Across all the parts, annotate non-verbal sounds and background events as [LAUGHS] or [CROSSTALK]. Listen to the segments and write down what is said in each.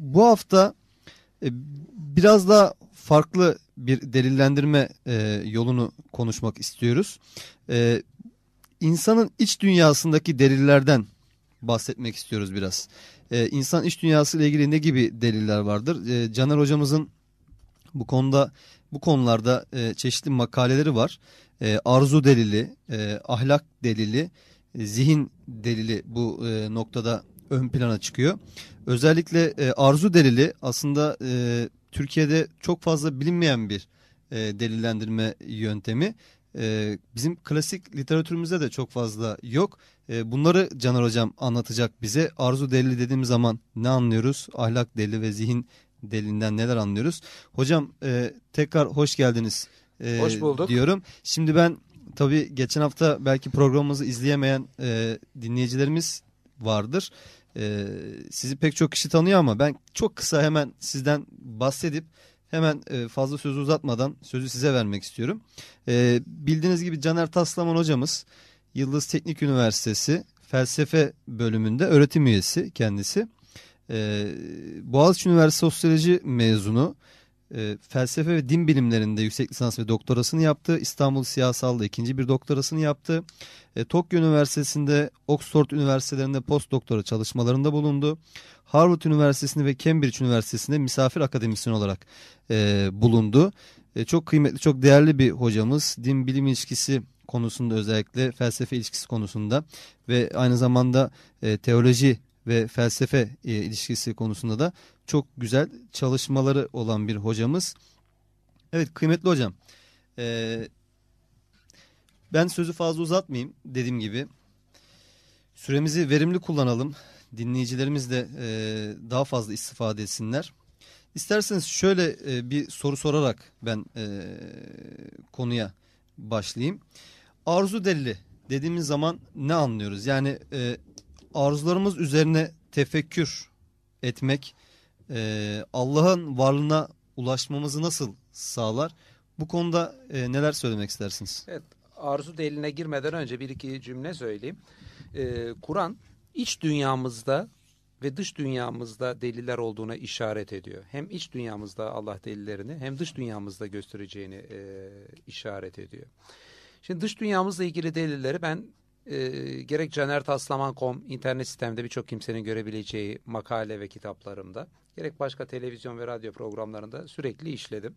bu hafta e, biraz daha farklı bir delillendirme e, yolunu konuşmak istiyoruz. E, insanın iç dünyasındaki delillerden bahsetmek istiyoruz biraz. E, insan iç dünyası ile ilgili ne gibi deliller vardır? E, Caner hocamızın bu konuda bu konularda çeşitli makaleleri var. Arzu delili, ahlak delili, zihin delili bu noktada ön plana çıkıyor. Özellikle e, arzu delili aslında e, Türkiye'de çok fazla bilinmeyen bir e, delillendirme yöntemi. E, bizim klasik literatürümüzde de çok fazla yok. E, bunları Caner Hocam anlatacak bize. Arzu delili dediğimiz zaman ne anlıyoruz? Ahlak delili ve zihin delilinden neler anlıyoruz? Hocam e, tekrar hoş geldiniz e, hoş bulduk. diyorum. Şimdi ben tabii geçen hafta belki programımızı izleyemeyen e, dinleyicilerimiz vardır. E, sizi pek çok kişi tanıyor ama ben çok kısa hemen sizden bahsedip hemen e, fazla sözü uzatmadan sözü size vermek istiyorum. E, bildiğiniz gibi Caner Taslaman hocamız Yıldız Teknik Üniversitesi felsefe bölümünde öğretim üyesi kendisi. E, Boğaziçi Üniversitesi Sosyoloji mezunu e, felsefe ve din bilimlerinde yüksek lisans ve doktorasını yaptı. İstanbul Siyasal'da ikinci bir doktorasını yaptı. E, Tokyo Üniversitesi'nde, Oxford Üniversitelerinde post doktora çalışmalarında bulundu. Harvard Üniversitesi'nde ve Cambridge Üniversitesi'nde misafir akademisyen olarak e, bulundu. E, çok kıymetli, çok değerli bir hocamız. Din bilim ilişkisi konusunda özellikle felsefe ilişkisi konusunda ve aynı zamanda e, teoloji ve felsefe e, ilişkisi konusunda da çok güzel çalışmaları olan bir hocamız. Evet kıymetli hocam. E, ben sözü fazla uzatmayayım dediğim gibi. Süremizi verimli kullanalım. Dinleyicilerimiz de e, daha fazla istifade etsinler. İsterseniz şöyle bir soru sorarak ben konuya başlayayım. Arzu delili dediğimiz zaman ne anlıyoruz? Yani arzularımız üzerine tefekkür etmek e, Allah'ın varlığına ulaşmamızı nasıl sağlar? Bu konuda e, neler söylemek istersiniz? Evet, arzu deliline girmeden önce bir iki cümle söyleyeyim. E, Kur'an iç dünyamızda ve dış dünyamızda deliller olduğuna işaret ediyor. Hem iç dünyamızda Allah delillerini hem dış dünyamızda göstereceğini e, işaret ediyor. Şimdi dış dünyamızla ilgili delilleri ben e, gerek canertaslaman.com internet sistemde birçok kimsenin görebileceği makale ve kitaplarımda gerek başka televizyon ve radyo programlarında sürekli işledim.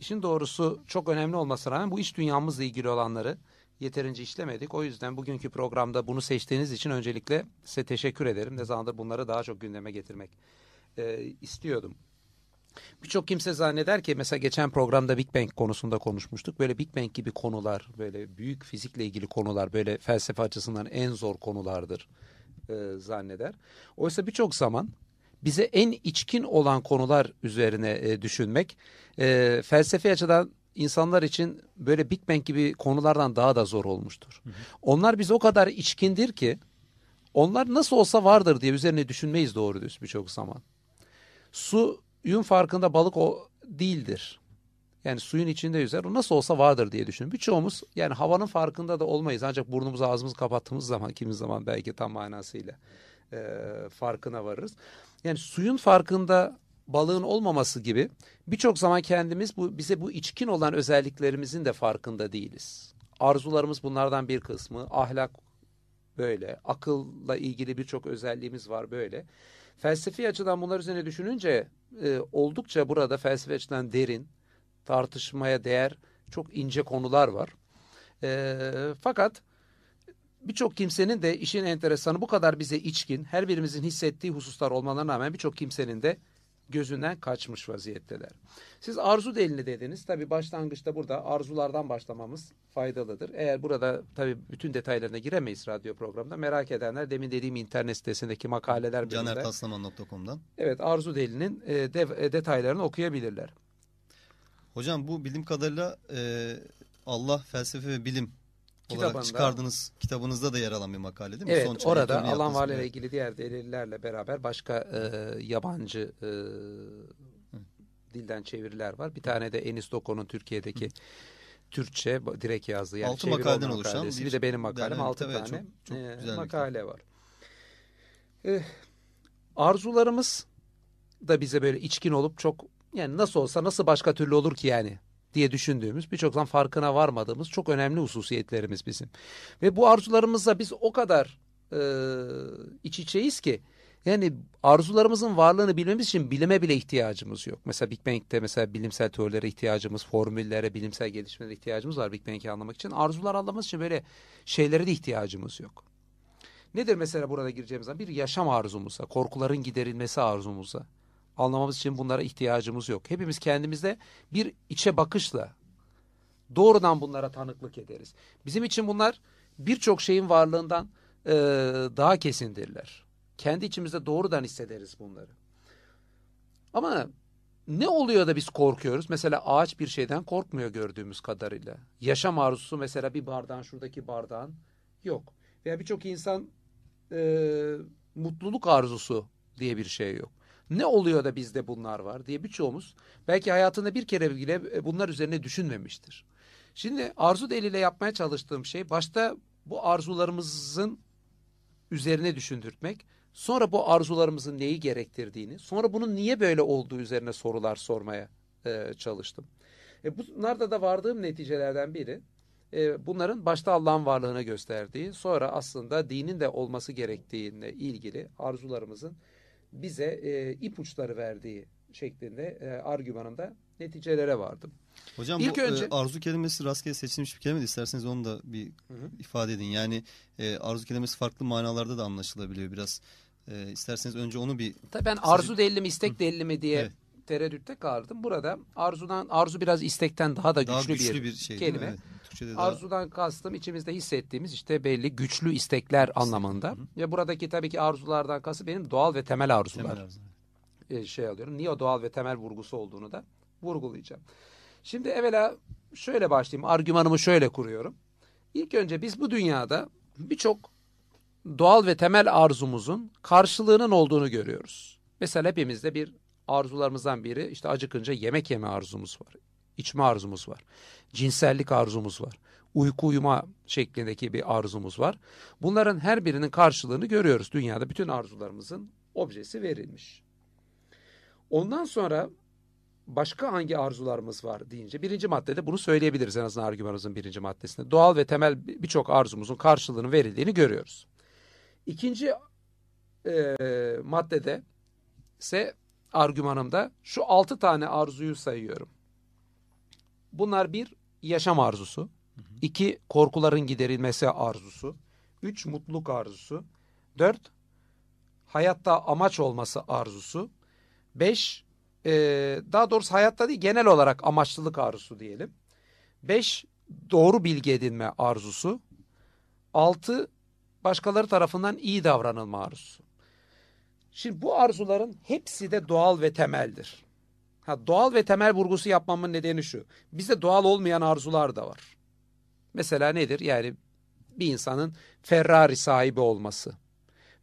İşin doğrusu çok önemli olmasına rağmen bu iç dünyamızla ilgili olanları yeterince işlemedik. O yüzden bugünkü programda bunu seçtiğiniz için öncelikle size teşekkür ederim. Ne zamandır bunları daha çok gündeme getirmek e, istiyordum. Birçok kimse zanneder ki mesela geçen programda Big Bang konusunda konuşmuştuk. Böyle Big Bang gibi konular, böyle büyük fizikle ilgili konular, böyle felsefe açısından en zor konulardır e, zanneder. Oysa birçok zaman bize en içkin olan konular üzerine e, düşünmek e, felsefi açıdan insanlar için böyle Big Bang gibi konulardan daha da zor olmuştur. Hı hı. Onlar biz o kadar içkindir ki onlar nasıl olsa vardır diye üzerine düşünmeyiz doğru düz birçok zaman. Suyun farkında balık o değildir. Yani suyun içinde yüzer. O nasıl olsa vardır diye düşünün. Birçoğumuz yani havanın farkında da olmayız. Ancak burnumuzu ağzımızı kapattığımız zaman kimi zaman belki tam manasıyla e, farkına varırız. Yani suyun farkında balığın olmaması gibi birçok zaman kendimiz bu bize bu içkin olan özelliklerimizin de farkında değiliz. Arzularımız bunlardan bir kısmı, ahlak böyle, akılla ilgili birçok özelliğimiz var böyle. Felsefi açıdan bunlar üzerine düşününce e, oldukça burada felsefi açıdan derin, tartışmaya değer çok ince konular var. E, fakat birçok kimsenin de işin enteresanı bu kadar bize içkin, her birimizin hissettiği hususlar olmalarına rağmen birçok kimsenin de gözünden kaçmış vaziyetteler. Siz arzu delini dediniz. Tabi başlangıçta burada arzulardan başlamamız faydalıdır. Eğer burada tabi bütün detaylarına giremeyiz radyo programda. Merak edenler demin dediğim internet sitesindeki makaleler canertaslaman.com'dan. Evet arzu delinin e, de, e, detaylarını okuyabilirler. Hocam bu bilim kadarıyla e, Allah, felsefe ve bilim kitabında, çıkardığınız kitabınızda da yer alan bir makale değil mi? Evet Son orada alan varlığıyla ilgili diğer delillerle beraber başka e, yabancı e, dilden çeviriler var. Bir tane de Enis Doko'nun Türkiye'deki Hı. Türkçe direkt yazdığı yani altı makaleden oluşan bir, bir de benim makalem altı tane çok, çok e, makale var. E, arzularımız da bize böyle içkin olup çok yani nasıl olsa nasıl başka türlü olur ki yani diye düşündüğümüz birçok zaman farkına varmadığımız çok önemli hususiyetlerimiz bizim. Ve bu arzularımızla biz o kadar e, iç içeyiz ki yani arzularımızın varlığını bilmemiz için bilime bile ihtiyacımız yok. Mesela Big Bang'te mesela bilimsel teorilere ihtiyacımız, formüllere, bilimsel gelişmelere ihtiyacımız var Big Bang'i anlamak için. Arzular anlamak için böyle şeylere de ihtiyacımız yok. Nedir mesela burada gireceğimiz zaman? Bir yaşam arzumuza, korkuların giderilmesi arzumuza. Anlamamız için bunlara ihtiyacımız yok. Hepimiz kendimizde bir içe bakışla doğrudan bunlara tanıklık ederiz. Bizim için bunlar birçok şeyin varlığından e, daha kesindirler. Kendi içimizde doğrudan hissederiz bunları. Ama ne oluyor da biz korkuyoruz? Mesela ağaç bir şeyden korkmuyor gördüğümüz kadarıyla. Yaşam arzusu mesela bir bardağın şuradaki bardağın yok. Veya birçok insan e, mutluluk arzusu diye bir şey yok. Ne oluyor da bizde bunlar var diye birçoğumuz belki hayatında bir kere bile bunlar üzerine düşünmemiştir. Şimdi arzu deliyle yapmaya çalıştığım şey başta bu arzularımızın üzerine düşündürtmek, sonra bu arzularımızın neyi gerektirdiğini, sonra bunun niye böyle olduğu üzerine sorular sormaya e, çalıştım. E, bunlarda da vardığım neticelerden biri e, bunların başta Allah'ın varlığını gösterdiği, sonra aslında dinin de olması gerektiğine ilgili arzularımızın bize e, ipuçları verdiği şeklinde e, argümanında neticelere vardım. Hocam İlk bu önce... e, arzu kelimesi rastgele seçilmiş bir kelime de isterseniz onu da bir hı hı. ifade edin. Yani e, arzu kelimesi farklı manalarda da anlaşılabiliyor biraz. E, isterseniz önce onu bir... Tabii ben arzu delili mi istek delili mi diye evet. Tereddütte kaldım. Burada arzudan arzu biraz istekten daha da güçlü, daha güçlü bir, bir şey, kelime. Evet. Türkçe'de daha... Arzudan kastım içimizde hissettiğimiz işte belli güçlü istekler anlamında. Hı hı. Ve buradaki tabii ki arzulardan kastım benim doğal ve temel arzular. Temel arzular. E, şey alıyorum. Niye doğal ve temel vurgusu olduğunu da vurgulayacağım. Şimdi evvela şöyle başlayayım. Argümanımı şöyle kuruyorum. İlk önce biz bu dünyada birçok doğal ve temel arzumuzun karşılığının olduğunu görüyoruz. Mesela hepimizde bir arzularımızdan biri işte acıkınca yemek yeme arzumuz var. İçme arzumuz var. Cinsellik arzumuz var. Uyku uyuma şeklindeki bir arzumuz var. Bunların her birinin karşılığını görüyoruz. Dünyada bütün arzularımızın objesi verilmiş. Ondan sonra başka hangi arzularımız var deyince birinci maddede bunu söyleyebiliriz en azından argümanımızın birinci maddesinde. Doğal ve temel birçok arzumuzun karşılığının verildiğini görüyoruz. İkinci e, maddede ise argümanımda şu altı tane arzuyu sayıyorum. Bunlar bir yaşam arzusu, iki korkuların giderilmesi arzusu, üç mutluluk arzusu, dört hayatta amaç olması arzusu, beş e, daha doğrusu hayatta değil genel olarak amaçlılık arzusu diyelim. Beş doğru bilgi edinme arzusu, altı başkaları tarafından iyi davranılma arzusu. Şimdi bu arzuların hepsi de doğal ve temeldir. Ha, doğal ve temel vurgusu yapmamın nedeni şu. Bizde doğal olmayan arzular da var. Mesela nedir? Yani bir insanın Ferrari sahibi olması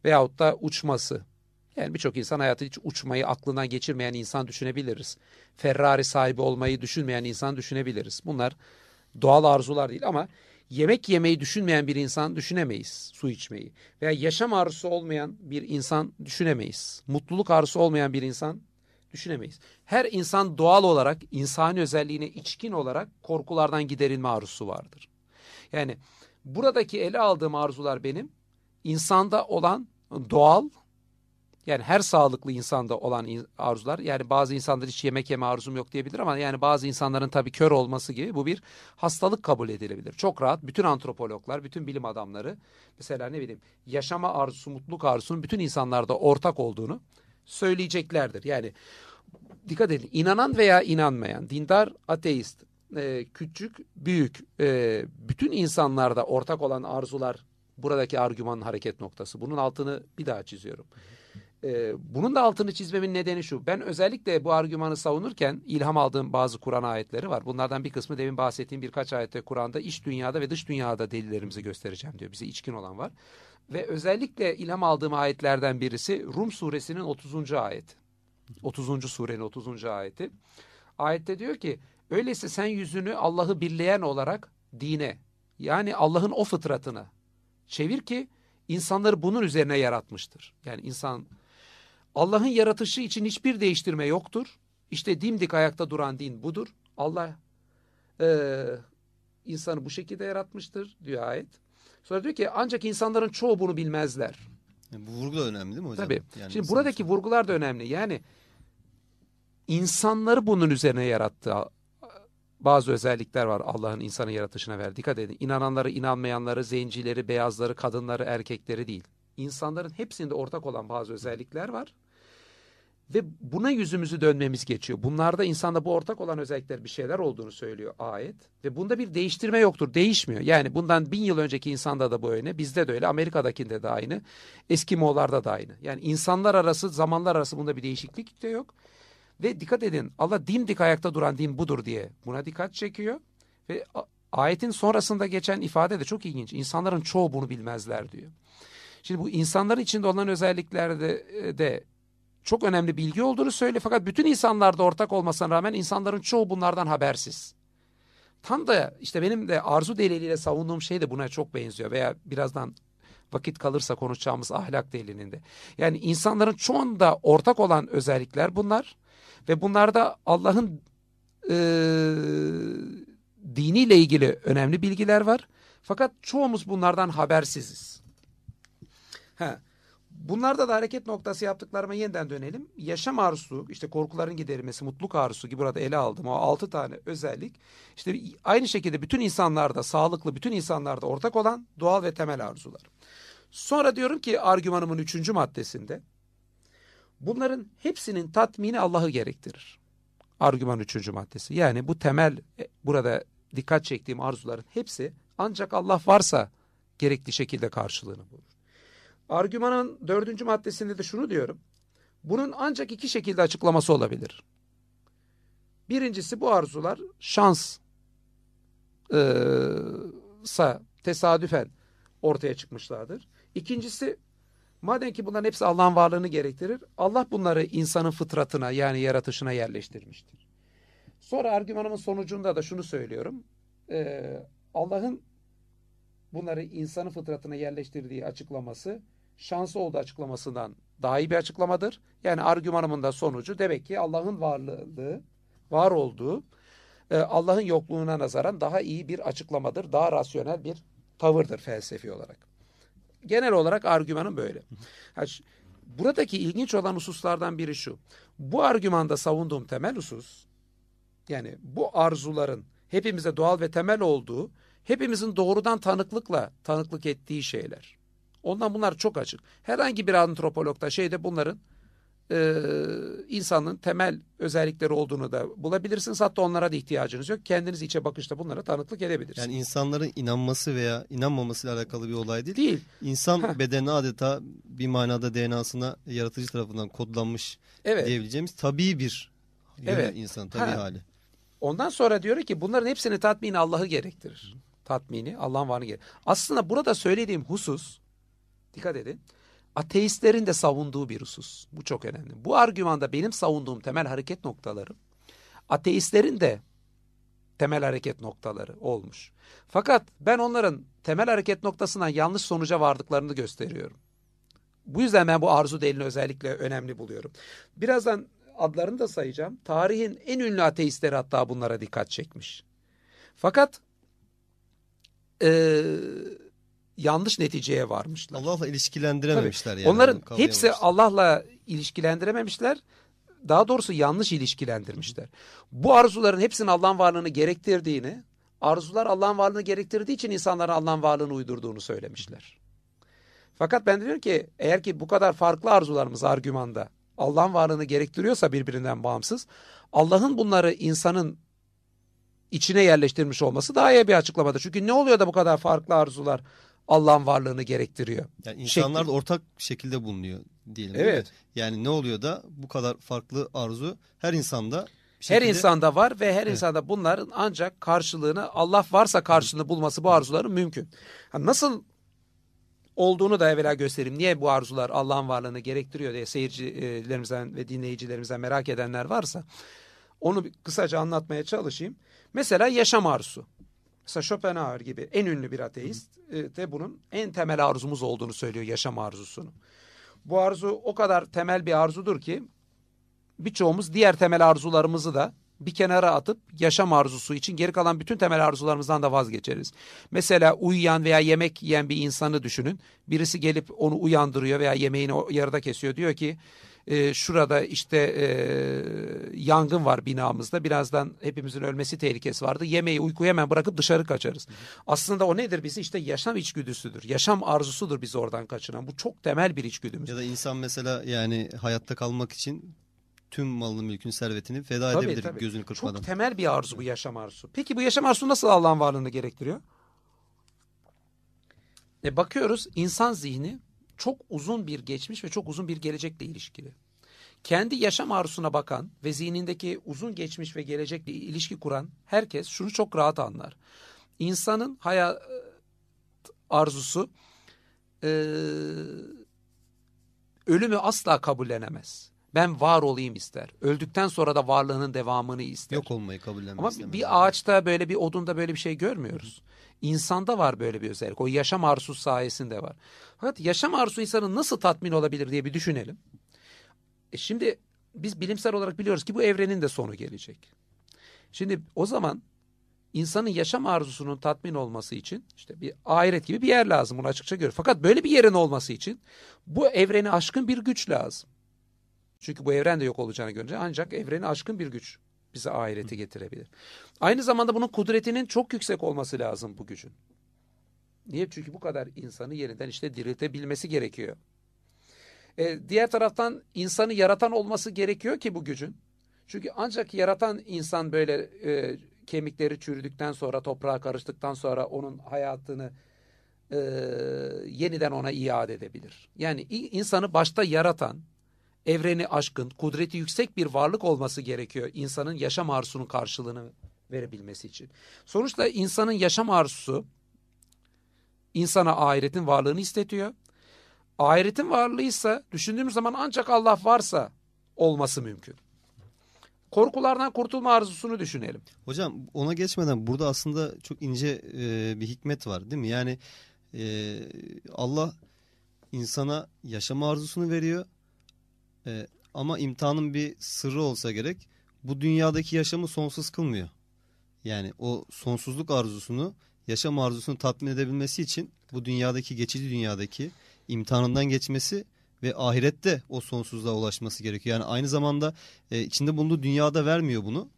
veyahut da uçması. Yani birçok insan hayatı hiç uçmayı aklından geçirmeyen insan düşünebiliriz. Ferrari sahibi olmayı düşünmeyen insan düşünebiliriz. Bunlar doğal arzular değil ama yemek yemeyi düşünmeyen bir insan düşünemeyiz su içmeyi. Veya yaşam arzusu olmayan bir insan düşünemeyiz. Mutluluk arzusu olmayan bir insan düşünemeyiz. Her insan doğal olarak insani özelliğine içkin olarak korkulardan giderilme arzusu vardır. Yani buradaki ele aldığım arzular benim insanda olan doğal yani her sağlıklı insanda olan arzular yani bazı insanlar hiç yemek yeme arzum yok diyebilir ama yani bazı insanların tabii kör olması gibi bu bir hastalık kabul edilebilir. Çok rahat bütün antropologlar, bütün bilim adamları mesela ne bileyim yaşama arzusu, mutluluk arzusunun bütün insanlarda ortak olduğunu söyleyeceklerdir. Yani dikkat edin inanan veya inanmayan, dindar, ateist, e, küçük, büyük e, bütün insanlarda ortak olan arzular buradaki argümanın hareket noktası. Bunun altını bir daha çiziyorum. E, bunun da altını çizmemin nedeni şu. Ben özellikle bu argümanı savunurken ilham aldığım bazı Kur'an ayetleri var. Bunlardan bir kısmı demin bahsettiğim birkaç ayette Kur'an'da iç dünyada ve dış dünyada delillerimizi göstereceğim diyor. Bize içkin olan var. Ve özellikle ilham aldığım ayetlerden birisi Rum suresinin 30. ayet. 30. surenin 30. ayeti. Ayette diyor ki öyleyse sen yüzünü Allah'ı birleyen olarak dine yani Allah'ın o fıtratına çevir ki insanları bunun üzerine yaratmıştır. Yani insan Allah'ın yaratışı için hiçbir değiştirme yoktur. İşte dimdik ayakta duran din budur. Allah e, insanı bu şekilde yaratmıştır diyor ayet. Sonra diyor ki ancak insanların çoğu bunu bilmezler. Yani bu vurgu da önemli değil mi hocam? Tabii. Yani Şimdi buradaki için. vurgular da önemli. Yani insanları bunun üzerine yarattığı bazı özellikler var Allah'ın insanı yaratışına verdiği. Dikkat edin. İnananları, inanmayanları, zencileri, beyazları, kadınları, erkekleri değil. İnsanların hepsinde ortak olan bazı özellikler var. Ve buna yüzümüzü dönmemiz geçiyor. Bunlarda insanda bu ortak olan özellikler bir şeyler olduğunu söylüyor ayet. Ve bunda bir değiştirme yoktur. Değişmiyor. Yani bundan bin yıl önceki insanda da bu öyle. Bizde de öyle. Amerika'dakinde de aynı. Eskimoğlarda da aynı. Yani insanlar arası, zamanlar arası bunda bir değişiklik de yok. Ve dikkat edin Allah dimdik ayakta duran din budur diye buna dikkat çekiyor. Ve ayetin sonrasında geçen ifade de çok ilginç. İnsanların çoğu bunu bilmezler diyor. Şimdi bu insanların içinde olan özelliklerde e, de çok önemli bilgi olduğunu söylüyor. Fakat bütün insanlarda ortak olmasına rağmen insanların çoğu bunlardan habersiz. Tam da işte benim de arzu deliliyle savunduğum şey de buna çok benziyor. Veya birazdan vakit kalırsa konuşacağımız ahlak delilinde. Yani insanların çoğunda ortak olan özellikler bunlar. Ve bunlarda Allah'ın e, diniyle ilgili önemli bilgiler var. Fakat çoğumuz bunlardan habersiziz. Ha, bunlarda da hareket noktası yaptıklarıma yeniden dönelim. Yaşam arzusu, işte korkuların giderilmesi, mutluluk arzusu gibi burada ele aldım. O altı tane özellik. İşte aynı şekilde bütün insanlarda, sağlıklı bütün insanlarda ortak olan doğal ve temel arzular. Sonra diyorum ki argümanımın üçüncü maddesinde bunların hepsinin tatmini Allah'ı gerektirir. Argüman üçüncü maddesi. Yani bu temel e, burada dikkat çektiğim arzuların hepsi ancak Allah varsa gerekli şekilde karşılığını bulur. Argümanın dördüncü maddesinde de şunu diyorum. Bunun ancak iki şekilde açıklaması olabilir. Birincisi bu arzular şans e, sa tesadüfen ortaya çıkmışlardır. İkincisi madem ki bunların hepsi Allah'ın varlığını gerektirir, Allah bunları insanın fıtratına yani yaratışına yerleştirmiştir. Sonra argümanımın sonucunda da şunu söylüyorum. Ee, Allah'ın bunları insanın fıtratına yerleştirdiği açıklaması şansı olduğu açıklamasından daha iyi bir açıklamadır. Yani argümanımın da sonucu demek ki Allah'ın varlığı, var olduğu e, Allah'ın yokluğuna nazaran daha iyi bir açıklamadır. Daha rasyonel bir tavırdır felsefi olarak. Genel olarak argümanım böyle. Buradaki ilginç olan hususlardan biri şu. Bu argümanda savunduğum temel husus yani bu arzuların hepimize doğal ve temel olduğu, hepimizin doğrudan tanıklıkla tanıklık ettiği şeyler. Ondan bunlar çok açık. Herhangi bir antropologda şeyde bunların e, insanın temel özellikleri olduğunu da bulabilirsiniz. Hatta onlara da ihtiyacınız yok. Kendiniz içe bakışta bunlara tanıklık edebilirsiniz. Yani insanların inanması veya inanmamasıyla alakalı bir olay değil. Değil. İnsan Heh. bedeni adeta bir manada DNA'sına yaratıcı tarafından kodlanmış Evet. diyebileceğimiz tabii bir Evet. insan tabii Ha. hali. Ondan sonra diyor ki bunların hepsini tatmini Allah'ı gerektirir. Tatmini Allah'ın varlığını gerektirir. Aslında burada söylediğim husus dikkat edin. Ateistlerin de savunduğu bir husus. Bu çok önemli. Bu argümanda benim savunduğum temel hareket noktaları ateistlerin de temel hareket noktaları olmuş. Fakat ben onların temel hareket noktasından yanlış sonuca vardıklarını gösteriyorum. Bu yüzden ben bu arzu delilini özellikle önemli buluyorum. Birazdan adlarını da sayacağım. Tarihin en ünlü ateistleri hatta bunlara dikkat çekmiş. Fakat eee, yanlış neticeye varmışlar. Allah'la ilişkilendirememişler Tabii. yani. Onların hepsi. Allah'la ilişkilendirememişler. Daha doğrusu yanlış ilişkilendirmişler. Bu arzuların hepsinin Allah'ın varlığını gerektirdiğini, arzular Allah'ın varlığını gerektirdiği için insanların Allah'ın varlığını uydurduğunu söylemişler. Fakat ben diyorum ki eğer ki bu kadar farklı arzularımız argümanda Allah'ın varlığını gerektiriyorsa birbirinden bağımsız, Allah'ın bunları insanın içine yerleştirmiş olması daha iyi bir açıklamadır. Çünkü ne oluyor da bu kadar farklı arzular Allah'ın varlığını gerektiriyor? Yani insanlar şekli- da ortak şekilde bulunuyor diyelim. Evet. Yani ne oluyor da bu kadar farklı arzu her insanda bir Her şekilde- insanda var ve her Evet. insanda bunların ancak karşılığını Allah varsa karşılığını bulması bu arzuların mümkün. Nasıl olduğunu da evvela göstereyim. Niye bu arzular Allah'ın varlığını gerektiriyor diye seyircilerimizden ve dinleyicilerimizden merak edenler varsa onu kısaca anlatmaya çalışayım. Mesela yaşam arzusu. Mesela Schopenhauer gibi en ünlü bir ateist e, de bunun en temel arzumuz olduğunu söylüyor yaşam arzusunu. Bu arzu o kadar temel bir arzudur ki birçoğumuz diğer temel arzularımızı da bir kenara atıp yaşam arzusu için geri kalan bütün temel arzularımızdan da vazgeçeriz. Mesela uyuyan veya yemek yiyen bir insanı düşünün. Birisi gelip onu uyandırıyor veya yemeğini yarıda kesiyor. Diyor ki e, şurada işte e, yangın var binamızda. Birazdan hepimizin ölmesi tehlikesi vardı. Yemeği uykuyu hemen bırakıp dışarı kaçarız. Aslında o nedir bizi? işte yaşam içgüdüsüdür. Yaşam arzusudur bizi oradan kaçıran. Bu çok temel bir içgüdümüz. Ya da insan mesela yani hayatta kalmak için tüm malını, mülkünü, servetini feda tabii, edebilir tabii. gözünü kırpmadan. Çok temel bir arzu bu yaşam arzusu. Peki bu yaşam arzusu nasıl Allah'ın varlığını gerektiriyor? E bakıyoruz insan zihni çok uzun bir geçmiş ve çok uzun bir gelecekle ilişkili. Kendi yaşam arzusuna bakan ve zihnindeki uzun geçmiş ve gelecekle ilişki kuran herkes şunu çok rahat anlar. İnsanın hayat arzusu e, ölümü asla kabullenemez. Ben var olayım ister. Öldükten sonra da varlığının devamını ister. Yok olmayı kabullenmek Ama istemez. bir ağaçta böyle bir odunda böyle bir şey görmüyoruz. İnsanda var böyle bir özellik. O yaşam arzusu sayesinde var. Fakat yaşam arzusu insanın nasıl tatmin olabilir diye bir düşünelim. E şimdi biz bilimsel olarak biliyoruz ki bu evrenin de sonu gelecek. Şimdi o zaman insanın yaşam arzusunun tatmin olması için işte bir ahiret gibi bir yer lazım bunu açıkça görüyoruz. Fakat böyle bir yerin olması için bu evreni aşkın bir güç lazım. Çünkü bu evren de yok olacağını görünce ancak evreni aşkın bir güç bize ahireti getirebilir. Aynı zamanda bunun kudretinin çok yüksek olması lazım bu gücün. Niye? Çünkü bu kadar insanı yeniden işte diriltebilmesi gerekiyor. Ee, diğer taraftan insanı yaratan olması gerekiyor ki bu gücün. Çünkü ancak yaratan insan böyle e, kemikleri çürüdükten sonra toprağa karıştıktan sonra onun hayatını e, yeniden ona iade edebilir. Yani insanı başta yaratan evreni aşkın, kudreti yüksek bir varlık olması gerekiyor insanın yaşam arzusunun karşılığını verebilmesi için. Sonuçta insanın yaşam arzusu insana ahiretin varlığını istetiyor. Ahiretin varlığıysa düşündüğümüz zaman ancak Allah varsa olması mümkün. Korkulardan kurtulma arzusunu düşünelim. Hocam ona geçmeden burada aslında çok ince e, bir hikmet var değil mi? Yani e, Allah insana yaşama arzusunu veriyor e, ama imtihanın bir sırrı olsa gerek bu dünyadaki yaşamı sonsuz kılmıyor. Yani o sonsuzluk arzusunu, yaşam arzusunu tatmin edebilmesi için bu dünyadaki geçici dünyadaki imtihanından geçmesi ve ahirette o sonsuzluğa ulaşması gerekiyor. Yani aynı zamanda e, içinde bulunduğu dünyada vermiyor bunu.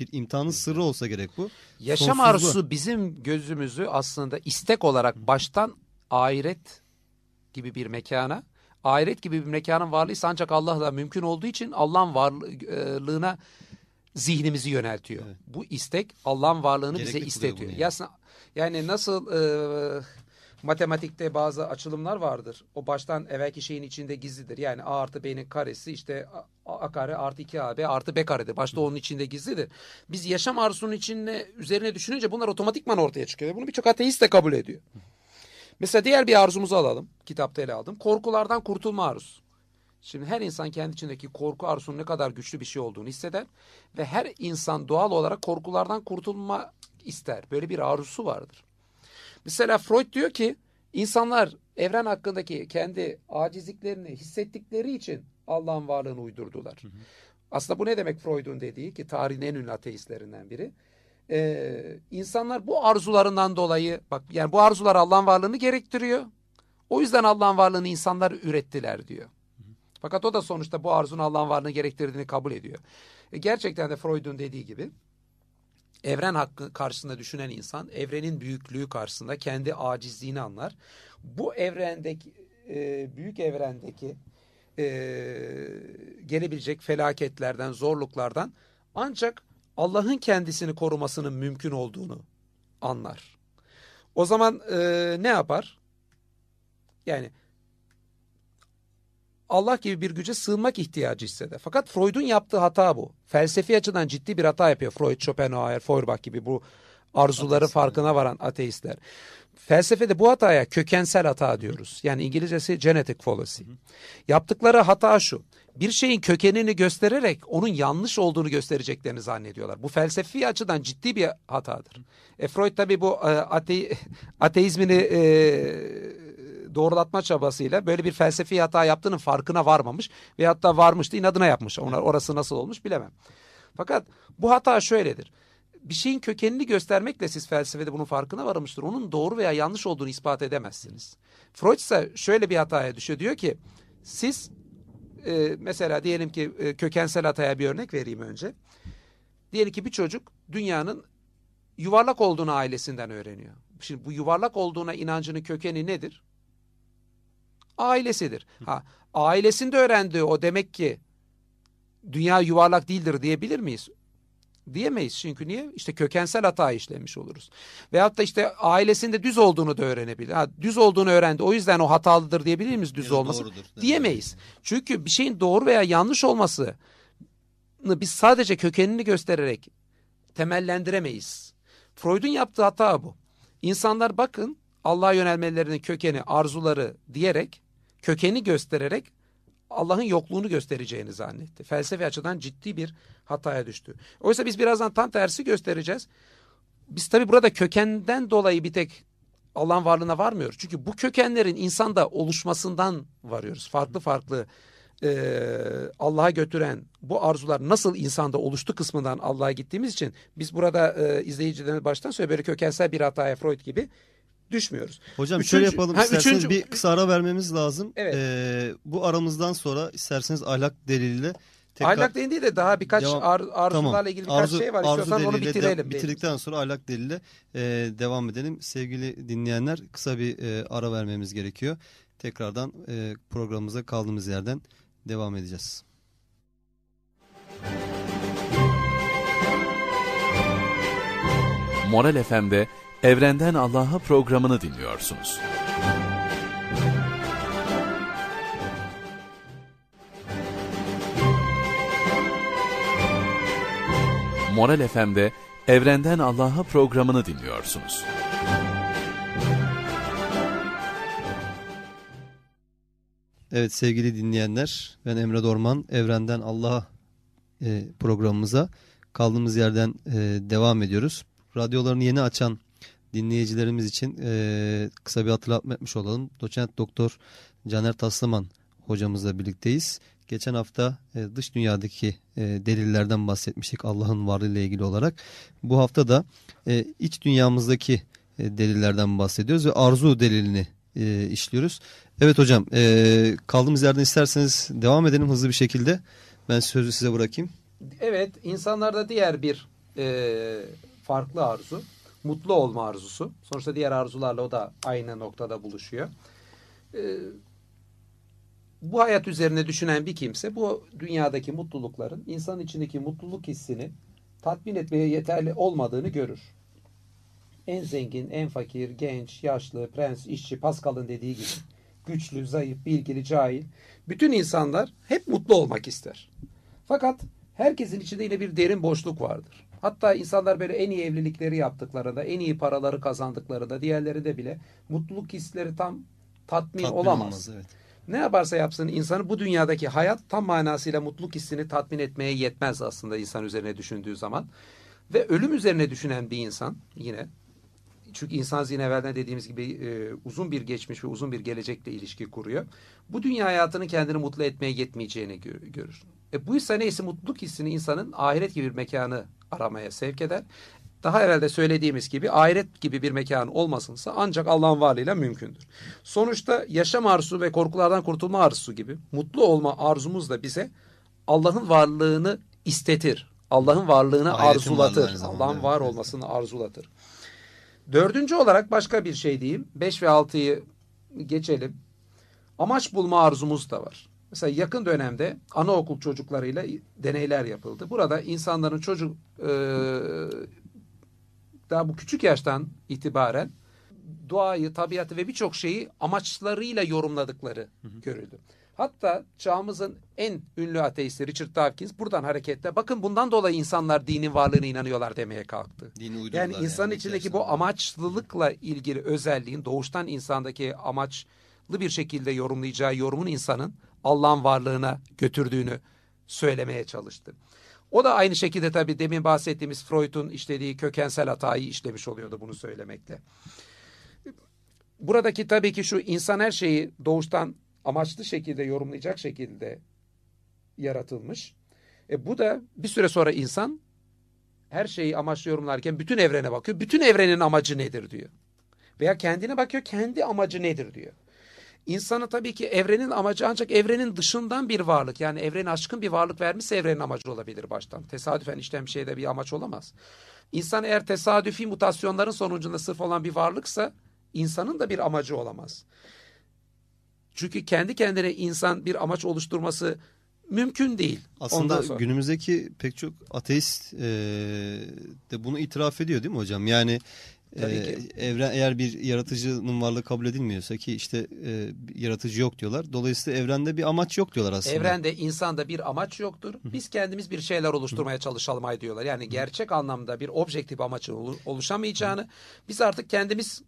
Bir imtihanın sırrı olsa gerek bu. Yaşam Sonsuzluğu. arzusu bizim gözümüzü aslında istek olarak baştan ahiret gibi bir mekana ahiret gibi bir mekanın varlığıysa ancak Allah'la mümkün olduğu için Allah'ın varlığına zihnimizi yöneltiyor. Evet. Bu istek Allah'ın varlığını Gerekli bize istetiyor. Yani. yani nasıl e, matematikte bazı açılımlar vardır. O baştan evvelki şeyin içinde gizlidir. Yani A artı B'nin karesi işte A kare artı 2AB artı B karedir. Başta onun içinde gizlidir. Biz yaşam arzusunun içine üzerine düşününce bunlar otomatikman ortaya çıkıyor. Bunu birçok ateist de kabul ediyor. Mesela diğer bir arzumuzu alalım. Kitapta ele aldım. Korkulardan kurtulma arzusu. Şimdi her insan kendi içindeki korku arzusunun ne kadar güçlü bir şey olduğunu hisseder. Ve her insan doğal olarak korkulardan kurtulma ister. Böyle bir arzusu vardır. Mesela Freud diyor ki insanlar evren hakkındaki kendi acizliklerini hissettikleri için Allah'ın varlığını uydurdular. Hı hı. Aslında bu ne demek Freud'un dediği ki tarihin en ünlü ateistlerinden biri e, insanlar bu arzularından dolayı bak yani bu arzular Allah'ın varlığını gerektiriyor. O yüzden Allah'ın varlığını insanlar ürettiler diyor. Fakat o da sonuçta bu arzunun Allah'ın varlığını gerektirdiğini kabul ediyor. E, gerçekten de Freud'un dediği gibi evren hakkı karşısında düşünen insan evrenin büyüklüğü karşısında kendi acizliğini anlar. Bu evrendeki e, büyük evrendeki e, gelebilecek felaketlerden, zorluklardan ancak Allah'ın kendisini korumasının mümkün olduğunu anlar. O zaman e, ne yapar? Yani Allah gibi bir güce sığınmak ihtiyacı hisseder. Fakat Freud'un yaptığı hata bu. Felsefi açıdan ciddi bir hata yapıyor. Freud, Schopenhauer, Feuerbach gibi bu arzuları Ateist. farkına varan ateistler. Felsefede bu hataya kökensel hata diyoruz. Yani İngilizcesi genetic fallacy. Hı hı. Yaptıkları hata şu bir şeyin kökenini göstererek onun yanlış olduğunu göstereceklerini zannediyorlar. Bu felsefi açıdan ciddi bir hatadır. E, Freud tabi bu e, ate, [LAUGHS] ateizmini e, doğrulatma çabasıyla böyle bir felsefi hata yaptığının farkına varmamış veyahut da varmıştı inadına yapmış. Onlar orası nasıl olmuş bilemem. Fakat bu hata şöyledir. Bir şeyin kökenini göstermekle siz felsefede bunun farkına varmıştır. Onun doğru veya yanlış olduğunu ispat edemezsiniz. Freud ise şöyle bir hataya düşüyor. Diyor ki siz e, mesela diyelim ki e, kökensel hataya bir örnek vereyim önce. Diyelim ki bir çocuk dünyanın yuvarlak olduğunu ailesinden öğreniyor. Şimdi bu yuvarlak olduğuna inancının kökeni nedir? Ailesidir. Ha, ailesinde öğrendiği o demek ki dünya yuvarlak değildir diyebilir miyiz? Diyemeyiz çünkü niye? İşte kökensel hata işlemiş oluruz. Veyahut da işte ailesinde düz olduğunu da öğrenebilir. Ha, düz olduğunu öğrendi o yüzden o hatalıdır diyebilir miyiz düz olması? Doğrudur, Diyemeyiz. Çünkü bir şeyin doğru veya yanlış olması biz sadece kökenini göstererek temellendiremeyiz. Freud'un yaptığı hata bu. İnsanlar bakın Allah'a yönelmelerinin kökeni, arzuları diyerek, kökeni göstererek Allah'ın yokluğunu göstereceğini zannetti. Felsefe açıdan ciddi bir hataya düştü. Oysa biz birazdan tam tersi göstereceğiz. Biz tabi burada kökenden dolayı bir tek Allah'ın varlığına varmıyoruz. Çünkü bu kökenlerin insanda oluşmasından varıyoruz. Farklı farklı e, Allah'a götüren bu arzular nasıl insanda oluştu kısmından Allah'a gittiğimiz için biz burada e, izleyicilerimiz baştan söyle böyle kökensel bir hataya Freud gibi düşmüyoruz. Hocam üçüncü, şöyle yapalım ha, isterseniz üçüncü, bir kısa ara vermemiz lazım. Evet. Ee, bu aramızdan sonra isterseniz ahlak deliliyle tekrar... Ahlak delili de daha birkaç devam, ar, arzularla tamam. ilgili birkaç arzu, şey var. İstiyorsan onu bitirelim. De, bitirdikten sonra ahlak deliliyle e, devam edelim. Sevgili dinleyenler kısa bir e, ara vermemiz gerekiyor. Tekrardan e, programımıza kaldığımız yerden devam edeceğiz. Moral FM'de Evrenden Allah'a programını dinliyorsunuz. Moral FM'de Evrenden Allah'a programını dinliyorsunuz. Evet sevgili dinleyenler ben Emre Dorman Evrenden Allah'a e, programımıza kaldığımız yerden e, devam ediyoruz. Radyolarını yeni açan dinleyicilerimiz için e, kısa bir hatırlatma etmiş olalım. Doçent Doktor Caner Taslaman hocamızla birlikteyiz. Geçen hafta e, dış dünyadaki e, delillerden bahsetmiştik Allah'ın varlığıyla ilgili olarak. Bu hafta da e, iç dünyamızdaki e, delillerden bahsediyoruz ve arzu delilini e, işliyoruz. Evet hocam e, kaldığımız yerden isterseniz devam edelim hızlı bir şekilde. Ben sözü size bırakayım. Evet insanlarda diğer bir e, farklı arzu mutlu olma arzusu. Sonuçta diğer arzularla o da aynı noktada buluşuyor. E, bu hayat üzerine düşünen bir kimse bu dünyadaki mutlulukların insan içindeki mutluluk hissini tatmin etmeye yeterli olmadığını görür. En zengin, en fakir, genç, yaşlı, prens, işçi, Pascal'ın dediği gibi güçlü, zayıf, bilgili, cahil. Bütün insanlar hep mutlu olmak ister. Fakat herkesin içinde yine bir derin boşluk vardır. Hatta insanlar böyle en iyi evlilikleri yaptıklarında, en iyi paraları kazandıklarında, diğerleri bile mutluluk hisleri tam tatmin, tatmin olamaz. olmaz evet. Ne yaparsa yapsın insanı bu dünyadaki hayat tam manasıyla mutluluk hissini tatmin etmeye yetmez aslında insan üzerine düşündüğü zaman. Ve ölüm üzerine düşünen bir insan yine çünkü insan zihin evvelden dediğimiz gibi e, uzun bir geçmiş ve uzun bir gelecekle ilişki kuruyor. Bu dünya hayatının kendini mutlu etmeye yetmeyeceğini gör, görür. E, bu ise neyse mutluluk hissini insanın ahiret gibi bir mekanı aramaya sevk eder. Daha evvel de söylediğimiz gibi ahiret gibi bir mekan olmasınsa ancak Allah'ın varlığıyla mümkündür. Sonuçta yaşam arzusu ve korkulardan kurtulma arzusu gibi mutlu olma arzumuz da bize Allah'ın varlığını istetir. Allah'ın varlığını Ahiretin arzulatır. Allah'ın var olmasını arzulatır. Dördüncü olarak başka bir şey diyeyim. Beş ve altıyı geçelim. Amaç bulma arzumuz da var. Mesela yakın dönemde anaokul çocuklarıyla deneyler yapıldı. Burada insanların çocuk e, daha bu küçük yaştan itibaren doğayı, tabiatı ve birçok şeyi amaçlarıyla yorumladıkları hı hı. görüldü. Hatta çağımızın en ünlü ateisti Richard Dawkins buradan hareketle bakın bundan dolayı insanlar dinin varlığına inanıyorlar demeye kalktı. Dini yani insanın yani, içindeki bu amaçlılıkla ilgili özelliğin doğuştan insandaki amaçlı bir şekilde yorumlayacağı yorumun insanın Allah'ın varlığına götürdüğünü söylemeye çalıştı. O da aynı şekilde tabii demin bahsettiğimiz Freud'un işlediği kökensel hatayı işlemiş oluyordu bunu söylemekle. buradaki tabii ki şu insan her şeyi doğuştan amaçlı şekilde yorumlayacak şekilde yaratılmış. E bu da bir süre sonra insan her şeyi amaçlı yorumlarken bütün evrene bakıyor. Bütün evrenin amacı nedir diyor. Veya kendine bakıyor kendi amacı nedir diyor. İnsanı tabii ki evrenin amacı ancak evrenin dışından bir varlık. Yani evreni aşkın bir varlık vermişse evrenin amacı olabilir baştan. Tesadüfen işten bir şeyde bir amaç olamaz. İnsan eğer tesadüfi mutasyonların sonucunda sırf olan bir varlıksa insanın da bir amacı olamaz. Çünkü kendi kendine insan bir amaç oluşturması mümkün değil. Aslında günümüzdeki pek çok ateist e, de bunu itiraf ediyor değil mi hocam? Yani e, evren eğer bir yaratıcının varlığı kabul edilmiyorsa ki işte e, yaratıcı yok diyorlar. Dolayısıyla evrende bir amaç yok diyorlar aslında. Evrende insanda bir amaç yoktur. Biz kendimiz bir şeyler oluşturmaya çalışalım ay diyorlar. Yani gerçek anlamda bir objektif amacın oluşamayacağını biz artık kendimiz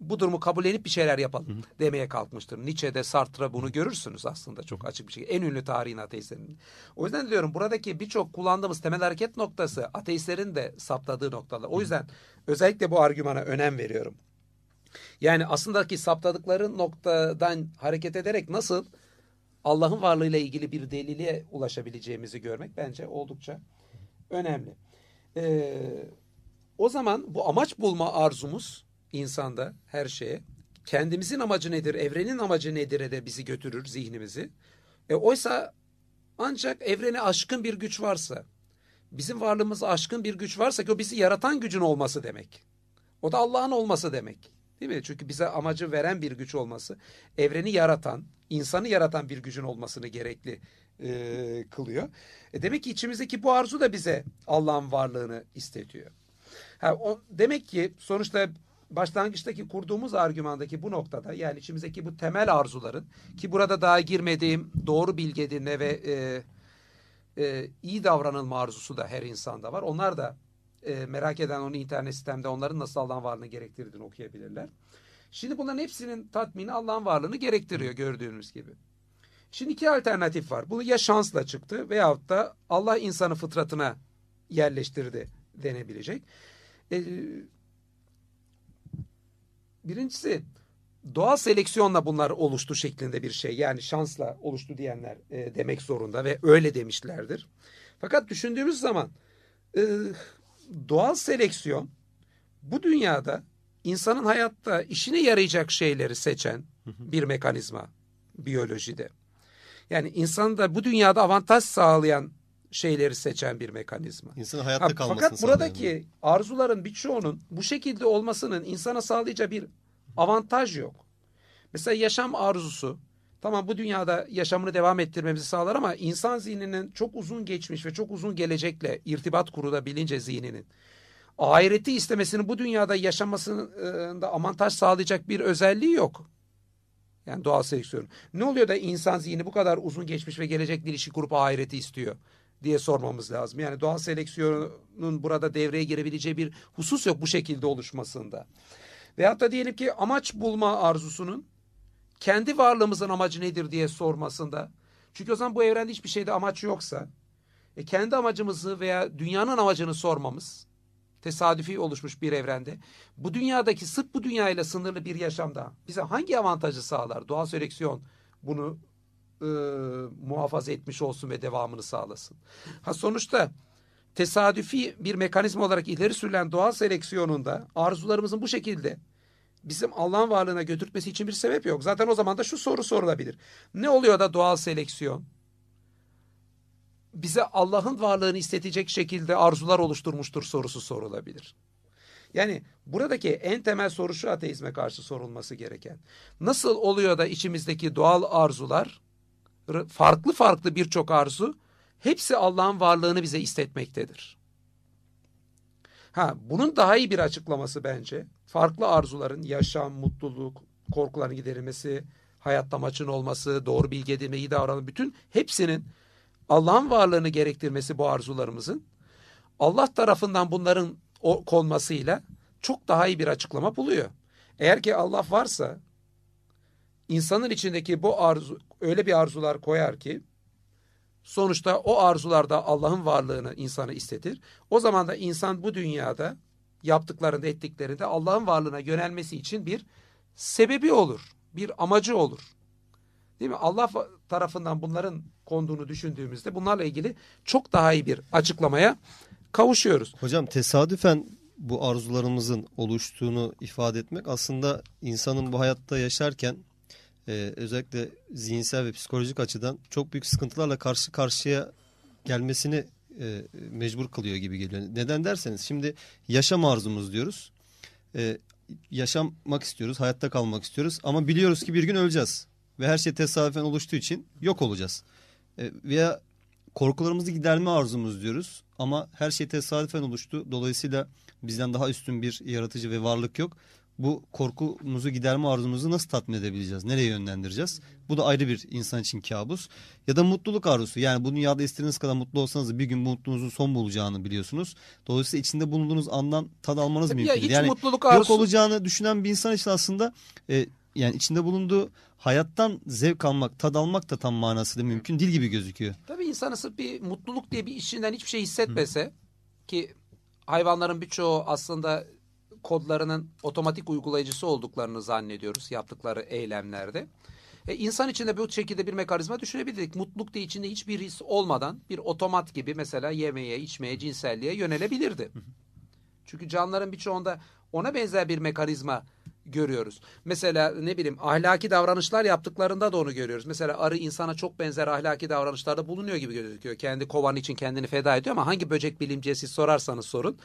bu durumu kabullenip bir şeyler yapalım hı hı. demeye kalkmıştır. Nietzsche'de Sartre bunu görürsünüz aslında çok açık bir şekilde. En ünlü tarihin ateistlerinin. O yüzden diyorum buradaki birçok kullandığımız temel hareket noktası ateistlerin de saptadığı noktalar. O yüzden hı. özellikle bu argümana önem veriyorum. Yani aslındaki saptadıkları noktadan hareket ederek nasıl Allah'ın varlığıyla ilgili bir delile ulaşabileceğimizi görmek bence oldukça önemli. Ee, o zaman bu amaç bulma arzumuz insanda her şeye. Kendimizin amacı nedir, evrenin amacı nedir'e de bizi götürür zihnimizi. E oysa ancak evrene aşkın bir güç varsa, bizim varlığımıza aşkın bir güç varsa ki o bizi yaratan gücün olması demek. O da Allah'ın olması demek. Değil mi? Çünkü bize amacı veren bir güç olması, evreni yaratan, insanı yaratan bir gücün olmasını gerekli e, kılıyor. E demek ki içimizdeki bu arzu da bize Allah'ın varlığını istetiyor. Ha, o, demek ki sonuçta başlangıçtaki kurduğumuz argümandaki bu noktada yani içimizdeki bu temel arzuların ki burada daha girmediğim doğru bilgi edinme ve e, e, iyi davranılma arzusu da her insanda var. Onlar da e, merak eden onu internet sistemde onların nasıl Allah'ın varlığını gerektirdiğini okuyabilirler. Şimdi bunların hepsinin tatmini Allah'ın varlığını gerektiriyor gördüğünüz gibi. Şimdi iki alternatif var. Bu ya şansla çıktı veyahut da Allah insanı fıtratına yerleştirdi denebilecek. E, Birincisi doğal seleksiyonla bunlar oluştu şeklinde bir şey. Yani şansla oluştu diyenler e, demek zorunda ve öyle demişlerdir. Fakat düşündüğümüz zaman e, doğal seleksiyon bu dünyada insanın hayatta işine yarayacak şeyleri seçen bir mekanizma biyolojide. Yani insan da bu dünyada avantaj sağlayan şeyleri seçen bir mekanizma. İnsanın hayatta kalmasını Fakat buradaki sağlayan. arzuların birçoğunun bu şekilde olmasının insana sağlayacağı bir avantaj yok. Mesela yaşam arzusu tamam bu dünyada yaşamını devam ettirmemizi sağlar ama insan zihninin çok uzun geçmiş ve çok uzun gelecekle irtibat kurulabilince zihninin ahireti istemesini bu dünyada yaşamasında avantaj sağlayacak bir özelliği yok. Yani doğal seleksiyon. Ne oluyor da insan zihni bu kadar uzun geçmiş ve gelecekle ilişki kurup ahireti istiyor? Diye sormamız lazım. Yani doğal seleksiyonun burada devreye girebileceği bir husus yok bu şekilde oluşmasında. Veyahut da diyelim ki amaç bulma arzusunun kendi varlığımızın amacı nedir diye sormasında. Çünkü o zaman bu evrende hiçbir şeyde amaç yoksa e, kendi amacımızı veya dünyanın amacını sormamız tesadüfi oluşmuş bir evrende bu dünyadaki sırf bu dünyayla sınırlı bir yaşamda bize hangi avantajı sağlar? Doğal seleksiyon bunu e, muhafaza etmiş olsun ve devamını sağlasın. Ha sonuçta tesadüfi bir mekanizma olarak ileri sürülen doğal seleksiyonunda arzularımızın bu şekilde bizim Allah'ın varlığına götürtmesi için bir sebep yok. Zaten o zaman da şu soru sorulabilir. Ne oluyor da doğal seleksiyon bize Allah'ın varlığını istetecek şekilde arzular oluşturmuştur sorusu sorulabilir. Yani buradaki en temel soru şu ateizme karşı sorulması gereken. Nasıl oluyor da içimizdeki doğal arzular farklı farklı birçok arzu hepsi Allah'ın varlığını bize istetmektedir. Ha, bunun daha iyi bir açıklaması bence farklı arzuların yaşam, mutluluk, korkuların giderilmesi, hayatta maçın olması, doğru bilgi edinme, iyi davranma bütün hepsinin Allah'ın varlığını gerektirmesi bu arzularımızın Allah tarafından bunların konmasıyla çok daha iyi bir açıklama buluyor. Eğer ki Allah varsa insanın içindeki bu arzu öyle bir arzular koyar ki sonuçta o arzularda Allah'ın varlığını insanı istetir. O zaman da insan bu dünyada yaptıklarında ettiklerinde Allah'ın varlığına yönelmesi için bir sebebi olur. Bir amacı olur. Değil mi? Allah tarafından bunların konduğunu düşündüğümüzde bunlarla ilgili çok daha iyi bir açıklamaya kavuşuyoruz. Hocam tesadüfen bu arzularımızın oluştuğunu ifade etmek aslında insanın bu hayatta yaşarken e, özellikle zihinsel ve psikolojik açıdan çok büyük sıkıntılarla karşı karşıya gelmesini e, mecbur kılıyor gibi geliyor. Neden derseniz şimdi yaşam arzumuz diyoruz. E, yaşamak istiyoruz, hayatta kalmak istiyoruz ama biliyoruz ki bir gün öleceğiz. Ve her şey tesadüfen oluştuğu için yok olacağız. E, veya korkularımızı giderme arzumuz diyoruz ama her şey tesadüfen oluştu. Dolayısıyla bizden daha üstün bir yaratıcı ve varlık yok bu korkumuzu giderme arzumuzu nasıl tatmin edebileceğiz? Nereye yönlendireceğiz? Bu da ayrı bir insan için kabus. Ya da mutluluk arzusu. Yani bu dünyada istediğiniz kadar mutlu olsanız da bir gün mutluluğunuzun son bulacağını biliyorsunuz. Dolayısıyla içinde bulunduğunuz andan tad almanız Tabii mümkün ya, Yani mutluluk arzusu... yok olacağını düşünen bir insan için aslında e, yani içinde bulunduğu hayattan zevk almak, tad almak da tam manasıyla mümkün değil gibi gözüküyor. Tabii insanı bir mutluluk diye bir içinden hiçbir şey hissetmese Hı. ki hayvanların birçoğu aslında kodlarının otomatik uygulayıcısı olduklarını zannediyoruz yaptıkları eylemlerde. E, insan içinde bu şekilde bir mekanizma düşünebilirdik. Mutluluk da içinde hiçbir his olmadan bir otomat gibi mesela yemeye, içmeye, cinselliğe yönelebilirdi. Çünkü canlıların birçoğunda ona benzer bir mekanizma görüyoruz. Mesela ne bileyim ahlaki davranışlar yaptıklarında da onu görüyoruz. Mesela arı insana çok benzer ahlaki davranışlarda bulunuyor gibi gözüküyor. Kendi kovanı için kendini feda ediyor ama hangi böcek bilimciye siz sorarsanız sorun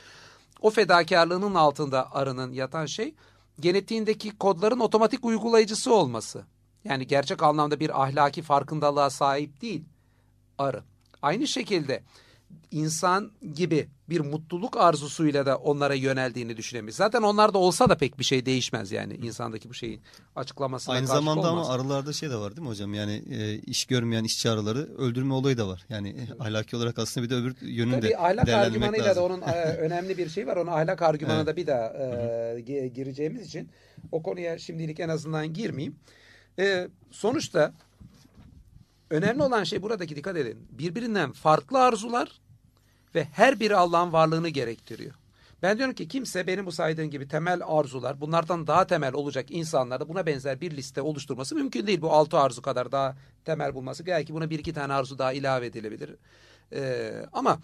o fedakarlığının altında arının yatan şey genetiğindeki kodların otomatik uygulayıcısı olması. Yani gerçek anlamda bir ahlaki farkındalığa sahip değil arı. Aynı şekilde insan gibi bir mutluluk arzusuyla da onlara yöneldiğini düşünemeyiz. Zaten onlar da olsa da pek bir şey değişmez yani insandaki bu şeyin açıklamasına Aynı zamanda olmaz. ama arılarda şey de var değil mi hocam? Yani e, iş görmeyen işçi arıları öldürme olayı da var. Yani ahlaki olarak aslında bir de öbür yönünü Tabii, ahlak argümanıyla lazım. da onun e, [LAUGHS] önemli bir şey var. Onu ahlak argümanı evet. da bir daha e, gireceğimiz için o konuya şimdilik en azından girmeyeyim. E, sonuçta önemli olan şey buradaki dikkat edin. Birbirinden farklı arzular ve her biri Allah'ın varlığını gerektiriyor. Ben diyorum ki kimse benim bu saydığım gibi temel arzular bunlardan daha temel olacak insanlarda buna benzer bir liste oluşturması mümkün değil. Bu altı arzu kadar daha temel bulması. Belki buna bir iki tane arzu daha ilave edilebilir. Ee, ama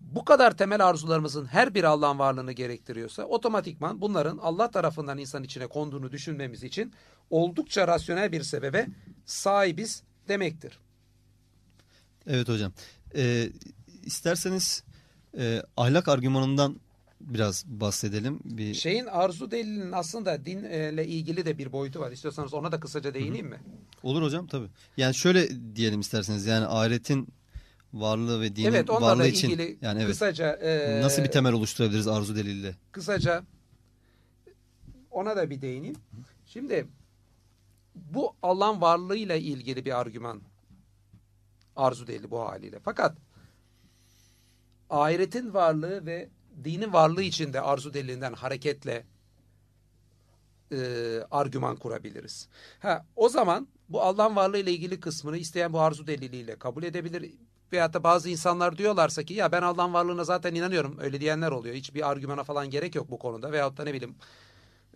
bu kadar temel arzularımızın her biri Allah'ın varlığını gerektiriyorsa otomatikman bunların Allah tarafından insan içine konduğunu düşünmemiz için oldukça rasyonel bir sebebe sahibiz demektir. Evet hocam. Ee, isterseniz e, ahlak argümanından biraz bahsedelim. Bir... Şeyin arzu delilinin aslında dinle ilgili de bir boyutu var. İstiyorsanız ona da kısaca değineyim mi? Olur hocam tabii. Yani şöyle diyelim isterseniz yani ahiretin varlığı ve dinin evet, varlığı için ilgili yani evet. Kısaca e, nasıl bir temel oluşturabiliriz arzu deliliyle? Kısaca ona da bir değineyim. Şimdi bu Allah'ın varlığıyla ilgili bir argüman arzu delili bu haliyle. Fakat ahiretin varlığı ve dinin varlığı içinde arzu delilinden hareketle e, argüman kurabiliriz. Ha, o zaman bu Allah'ın varlığı ile ilgili kısmını isteyen bu arzu deliliyle kabul edebilir. Veyahut da bazı insanlar diyorlarsa ki ya ben Allah'ın varlığına zaten inanıyorum. Öyle diyenler oluyor. Hiçbir argümana falan gerek yok bu konuda. Veyahut da ne bileyim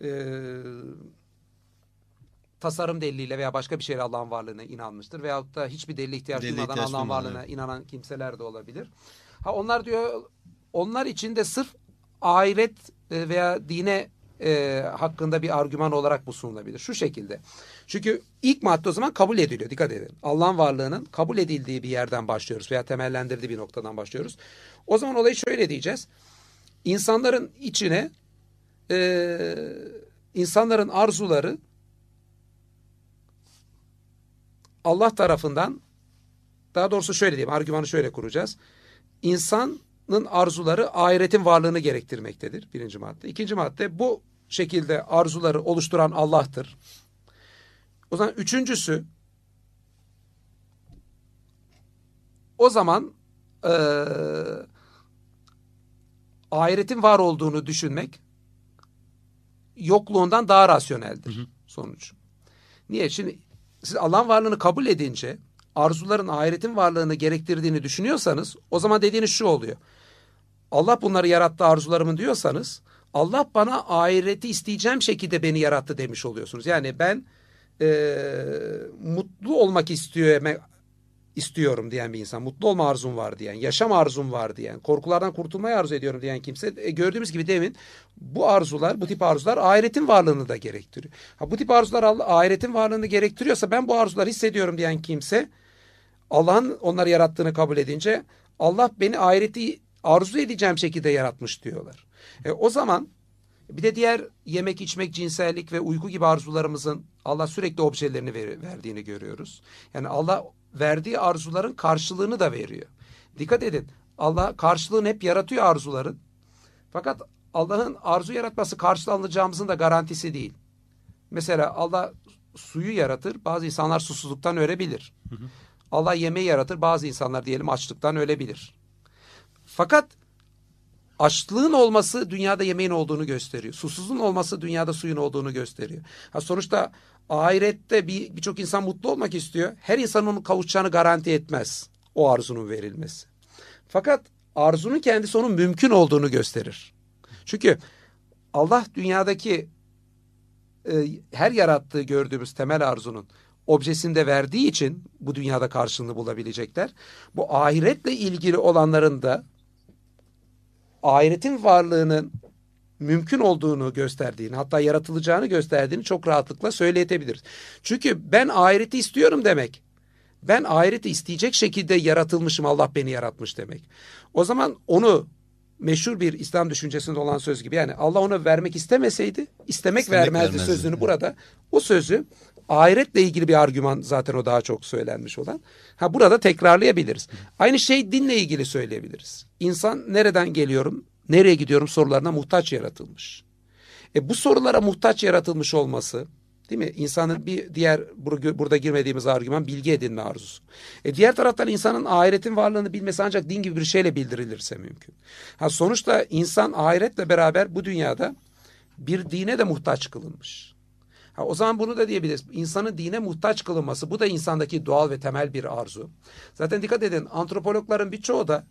e, tasarım deliliyle veya başka bir şeyle Allah'ın varlığına inanmıştır. Veyahut da hiçbir delile ihtiyaç duymadan Allah'ın varlığına evet. inanan kimseler de olabilir. Ha onlar diyor onlar için de sırf ahiret e, veya dine e, hakkında bir argüman olarak bu sunulabilir. Şu şekilde. Çünkü ilk madde o zaman kabul ediliyor. Dikkat edin. Allah'ın varlığının kabul edildiği bir yerden başlıyoruz veya temellendirdiği bir noktadan başlıyoruz. O zaman olayı şöyle diyeceğiz. İnsanların içine e, insanların arzuları Allah tarafından daha doğrusu şöyle diyeyim argümanı şöyle kuracağız insanın arzuları ahiretin varlığını gerektirmektedir. Birinci madde. İkinci madde bu şekilde arzuları oluşturan Allah'tır. O zaman üçüncüsü o zaman e, ahiretin var olduğunu düşünmek yokluğundan daha rasyoneldir hı hı. sonuç. Niye? Şimdi siz Allah'ın varlığını kabul edince arzuların ahiretin varlığını gerektirdiğini düşünüyorsanız o zaman dediğiniz şu oluyor. Allah bunları yarattı arzularımın diyorsanız Allah bana ahireti isteyeceğim şekilde beni yarattı demiş oluyorsunuz. Yani ben e, mutlu olmak istiyor istiyorum diyen bir insan, mutlu olma arzum var diyen, yaşam arzum var diyen, korkulardan kurtulmayı arzu ediyorum diyen kimse e, gördüğümüz gibi demin bu arzular, bu tip arzular ahiretin varlığını da gerektiriyor. Ha, bu tip arzular ahiretin varlığını gerektiriyorsa ben bu arzuları hissediyorum diyen kimse Allah'ın onları yarattığını kabul edince Allah beni ahireti arzu edeceğim şekilde yaratmış diyorlar. E, o zaman bir de diğer yemek, içmek, cinsellik ve uyku gibi arzularımızın Allah sürekli objelerini ver, verdiğini görüyoruz. Yani Allah verdiği arzuların karşılığını da veriyor. Dikkat edin. Allah karşılığını hep yaratıyor arzuların. Fakat Allah'ın arzu yaratması karşılanacağımızın da garantisi değil. Mesela Allah suyu yaratır. Bazı insanlar susuzluktan ölebilir. Allah yemeği yaratır. Bazı insanlar diyelim açlıktan ölebilir. Fakat açlığın olması dünyada yemeğin olduğunu gösteriyor. Susuzluğun olması dünyada suyun olduğunu gösteriyor. Ha sonuçta ahirette bir birçok insan mutlu olmak istiyor. Her insanın onun kavuşacağını garanti etmez o arzunun verilmesi. Fakat arzunun kendisi onun mümkün olduğunu gösterir. Çünkü Allah dünyadaki e, her yarattığı gördüğümüz temel arzunun objesinde verdiği için bu dünyada karşılığını bulabilecekler. Bu ahiretle ilgili olanların da ahiretin varlığının mümkün olduğunu gösterdiğini hatta yaratılacağını gösterdiğini çok rahatlıkla söyleyebiliriz. Çünkü ben ahireti istiyorum demek. Ben ahireti isteyecek şekilde yaratılmışım Allah beni yaratmış demek. O zaman onu meşhur bir İslam düşüncesinde olan söz gibi yani Allah onu vermek istemeseydi istemek, istemek vermezdi, vermezdi sözünü burada o sözü ahiretle ilgili bir argüman zaten o daha çok söylenmiş olan. Ha burada tekrarlayabiliriz. Aynı şey dinle ilgili söyleyebiliriz. İnsan nereden geliyorum, nereye gidiyorum sorularına muhtaç yaratılmış. E bu sorulara muhtaç yaratılmış olması değil mi? İnsanın bir diğer burada girmediğimiz argüman bilgi edinme arzusu. E diğer taraftan insanın ahiretin varlığını bilmesi ancak din gibi bir şeyle bildirilirse mümkün. Ha sonuçta insan ahiretle beraber bu dünyada bir dine de muhtaç kılınmış. Ha, o zaman bunu da diyebiliriz. İnsanın dine muhtaç kılınması bu da insandaki doğal ve temel bir arzu. Zaten dikkat edin antropologların birçoğu da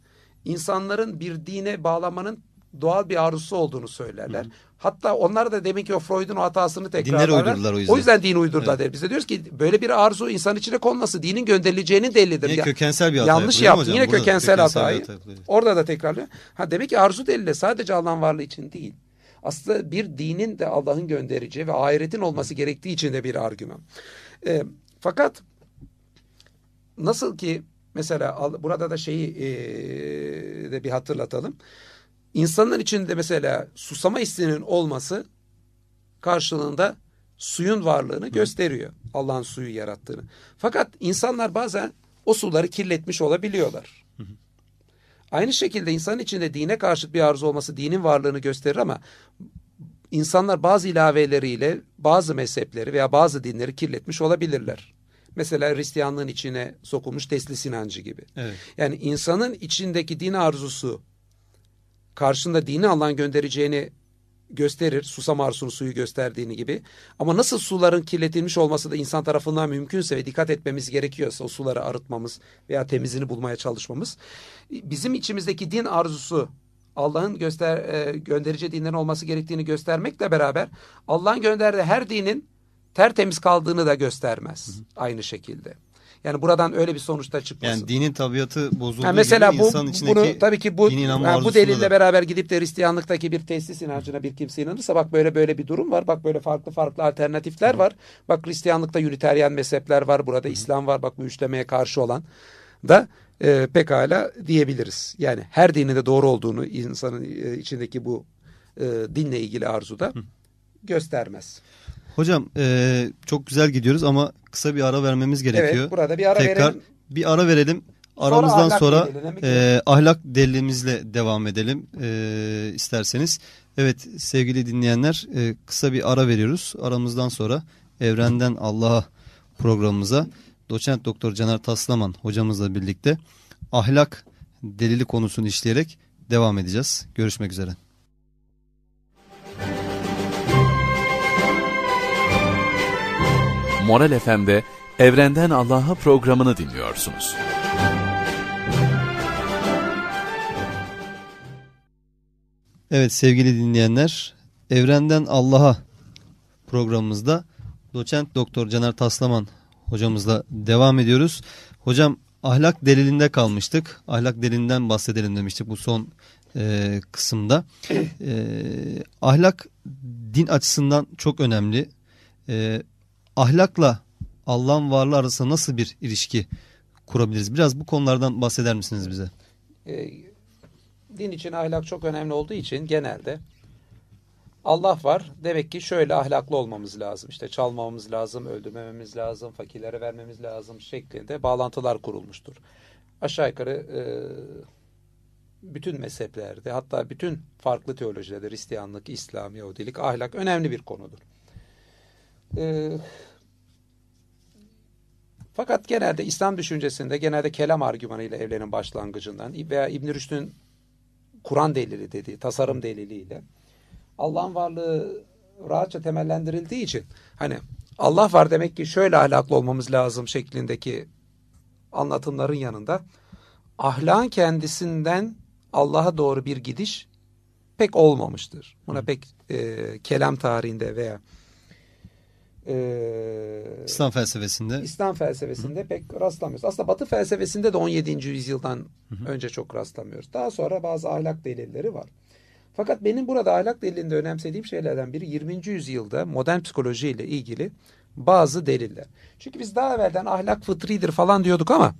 insanların bir dine bağlanmanın doğal bir arzusu olduğunu söylerler. Hı. Hatta onlar da demin ki o Freud'un o hatasını tekrarlarlar. o yüzden. O yüzden din uydurdular evet. der. Biz de diyoruz ki böyle bir arzu insan içine konması dinin gönderileceğinin delilidir. Yine kökensel bir hata Yanlış yaptı. Yine kökensel, kökensel hatayı. Hata Orada da tekrarlıyor. Ha demek ki arzu delili sadece Allah'ın varlığı için değil aslında bir dinin de Allah'ın göndereceği ve ahiretin olması gerektiği için de bir argüman. E, fakat nasıl ki mesela burada da şeyi e, de bir hatırlatalım. İnsanlar içinde mesela susama isteğinin olması karşılığında suyun varlığını gösteriyor. Allah'ın suyu yarattığını. Fakat insanlar bazen o suları kirletmiş olabiliyorlar. Aynı şekilde insanın içinde dine karşıt bir arzu olması dinin varlığını gösterir ama insanlar bazı ilaveleriyle bazı mezhepleri veya bazı dinleri kirletmiş olabilirler. Mesela Hristiyanlığın içine sokulmuş teslis inancı gibi. Evet. Yani insanın içindeki din arzusu karşında dini Allah'ın göndereceğini gösterir. Susam arzusunu suyu gösterdiğini gibi. Ama nasıl suların kirletilmiş olması da insan tarafından mümkünse ve dikkat etmemiz gerekiyorsa o suları arıtmamız veya temizini bulmaya çalışmamız. Bizim içimizdeki din arzusu Allah'ın göster e, gönderici dinlerin olması gerektiğini göstermekle beraber Allah'ın gönderdiği her dinin tertemiz kaldığını da göstermez. Hı hı. Aynı şekilde. Yani buradan öyle bir sonuçta çıkmasın. Yani dinin tabiatı bozulduğu yani mesela gibi bu, insan içindeki bunu, tabii ki bu, yani bu delille da. beraber gidip de Hristiyanlıktaki bir tesis inancına bir kimse inanırsa bak böyle böyle bir durum var. Bak böyle farklı farklı alternatifler Hı. var. Bak Hristiyanlıkta Üniteryen mezhepler var. Burada Hı. İslam var. Bak bu üçlemeye karşı olan da e, pekala diyebiliriz. Yani her dinin de doğru olduğunu insanın e, içindeki bu e, dinle ilgili arzuda Hı. göstermez. Hocam e, çok güzel gidiyoruz ama kısa bir ara vermemiz gerekiyor. Evet burada bir ara Tekrar verelim. bir ara verelim. Aramızdan sonra, sonra e, ahlak delilimizle devam edelim e, isterseniz. Evet sevgili dinleyenler e, kısa bir ara veriyoruz. Aramızdan sonra Evrenden Allah'a programımıza doçent doktor Caner Taslaman hocamızla birlikte ahlak delili konusunu işleyerek devam edeceğiz. Görüşmek üzere. Moral FM'de Evrenden Allah'a programını dinliyorsunuz. Evet sevgili dinleyenler, Evrenden Allah'a programımızda doçent doktor Caner Taslaman hocamızla devam ediyoruz. Hocam ahlak delilinde kalmıştık. Ahlak delilinden bahsedelim demiştik bu son e, kısımda. E, ahlak din açısından çok önemli. E, ahlakla Allah'ın varlığı arasında nasıl bir ilişki kurabiliriz? Biraz bu konulardan bahseder misiniz bize? E, din için ahlak çok önemli olduğu için genelde Allah var. Demek ki şöyle ahlaklı olmamız lazım. İşte çalmamamız lazım, öldürmememiz lazım, fakirlere vermemiz lazım şeklinde bağlantılar kurulmuştur. Aşağı yukarı e, bütün mezheplerde hatta bütün farklı teolojilerde Hristiyanlık, İslam, Yahudilik ahlak önemli bir konudur. E, fakat genelde İslam düşüncesinde genelde kelam argümanıyla evrenin başlangıcından veya İbn Rüşd'ün Kur'an delili dediği tasarım deliliyle Allah'ın varlığı rahatça temellendirildiği için hani Allah var demek ki şöyle ahlaklı olmamız lazım şeklindeki anlatımların yanında ahlakın kendisinden Allah'a doğru bir gidiş pek olmamıştır. Buna pek e, kelam tarihinde veya e, İslam felsefesinde İslam felsefesinde Hı. pek rastlamıyoruz. Aslında Batı felsefesinde de 17. yüzyıldan Hı. önce çok rastlamıyoruz. Daha sonra bazı ahlak delilleri var. Fakat benim burada ahlak delilinde önemsediğim şeylerden biri 20. yüzyılda modern psikoloji ile ilgili bazı deliller. Çünkü biz daha evvelden ahlak fıtridir falan diyorduk ama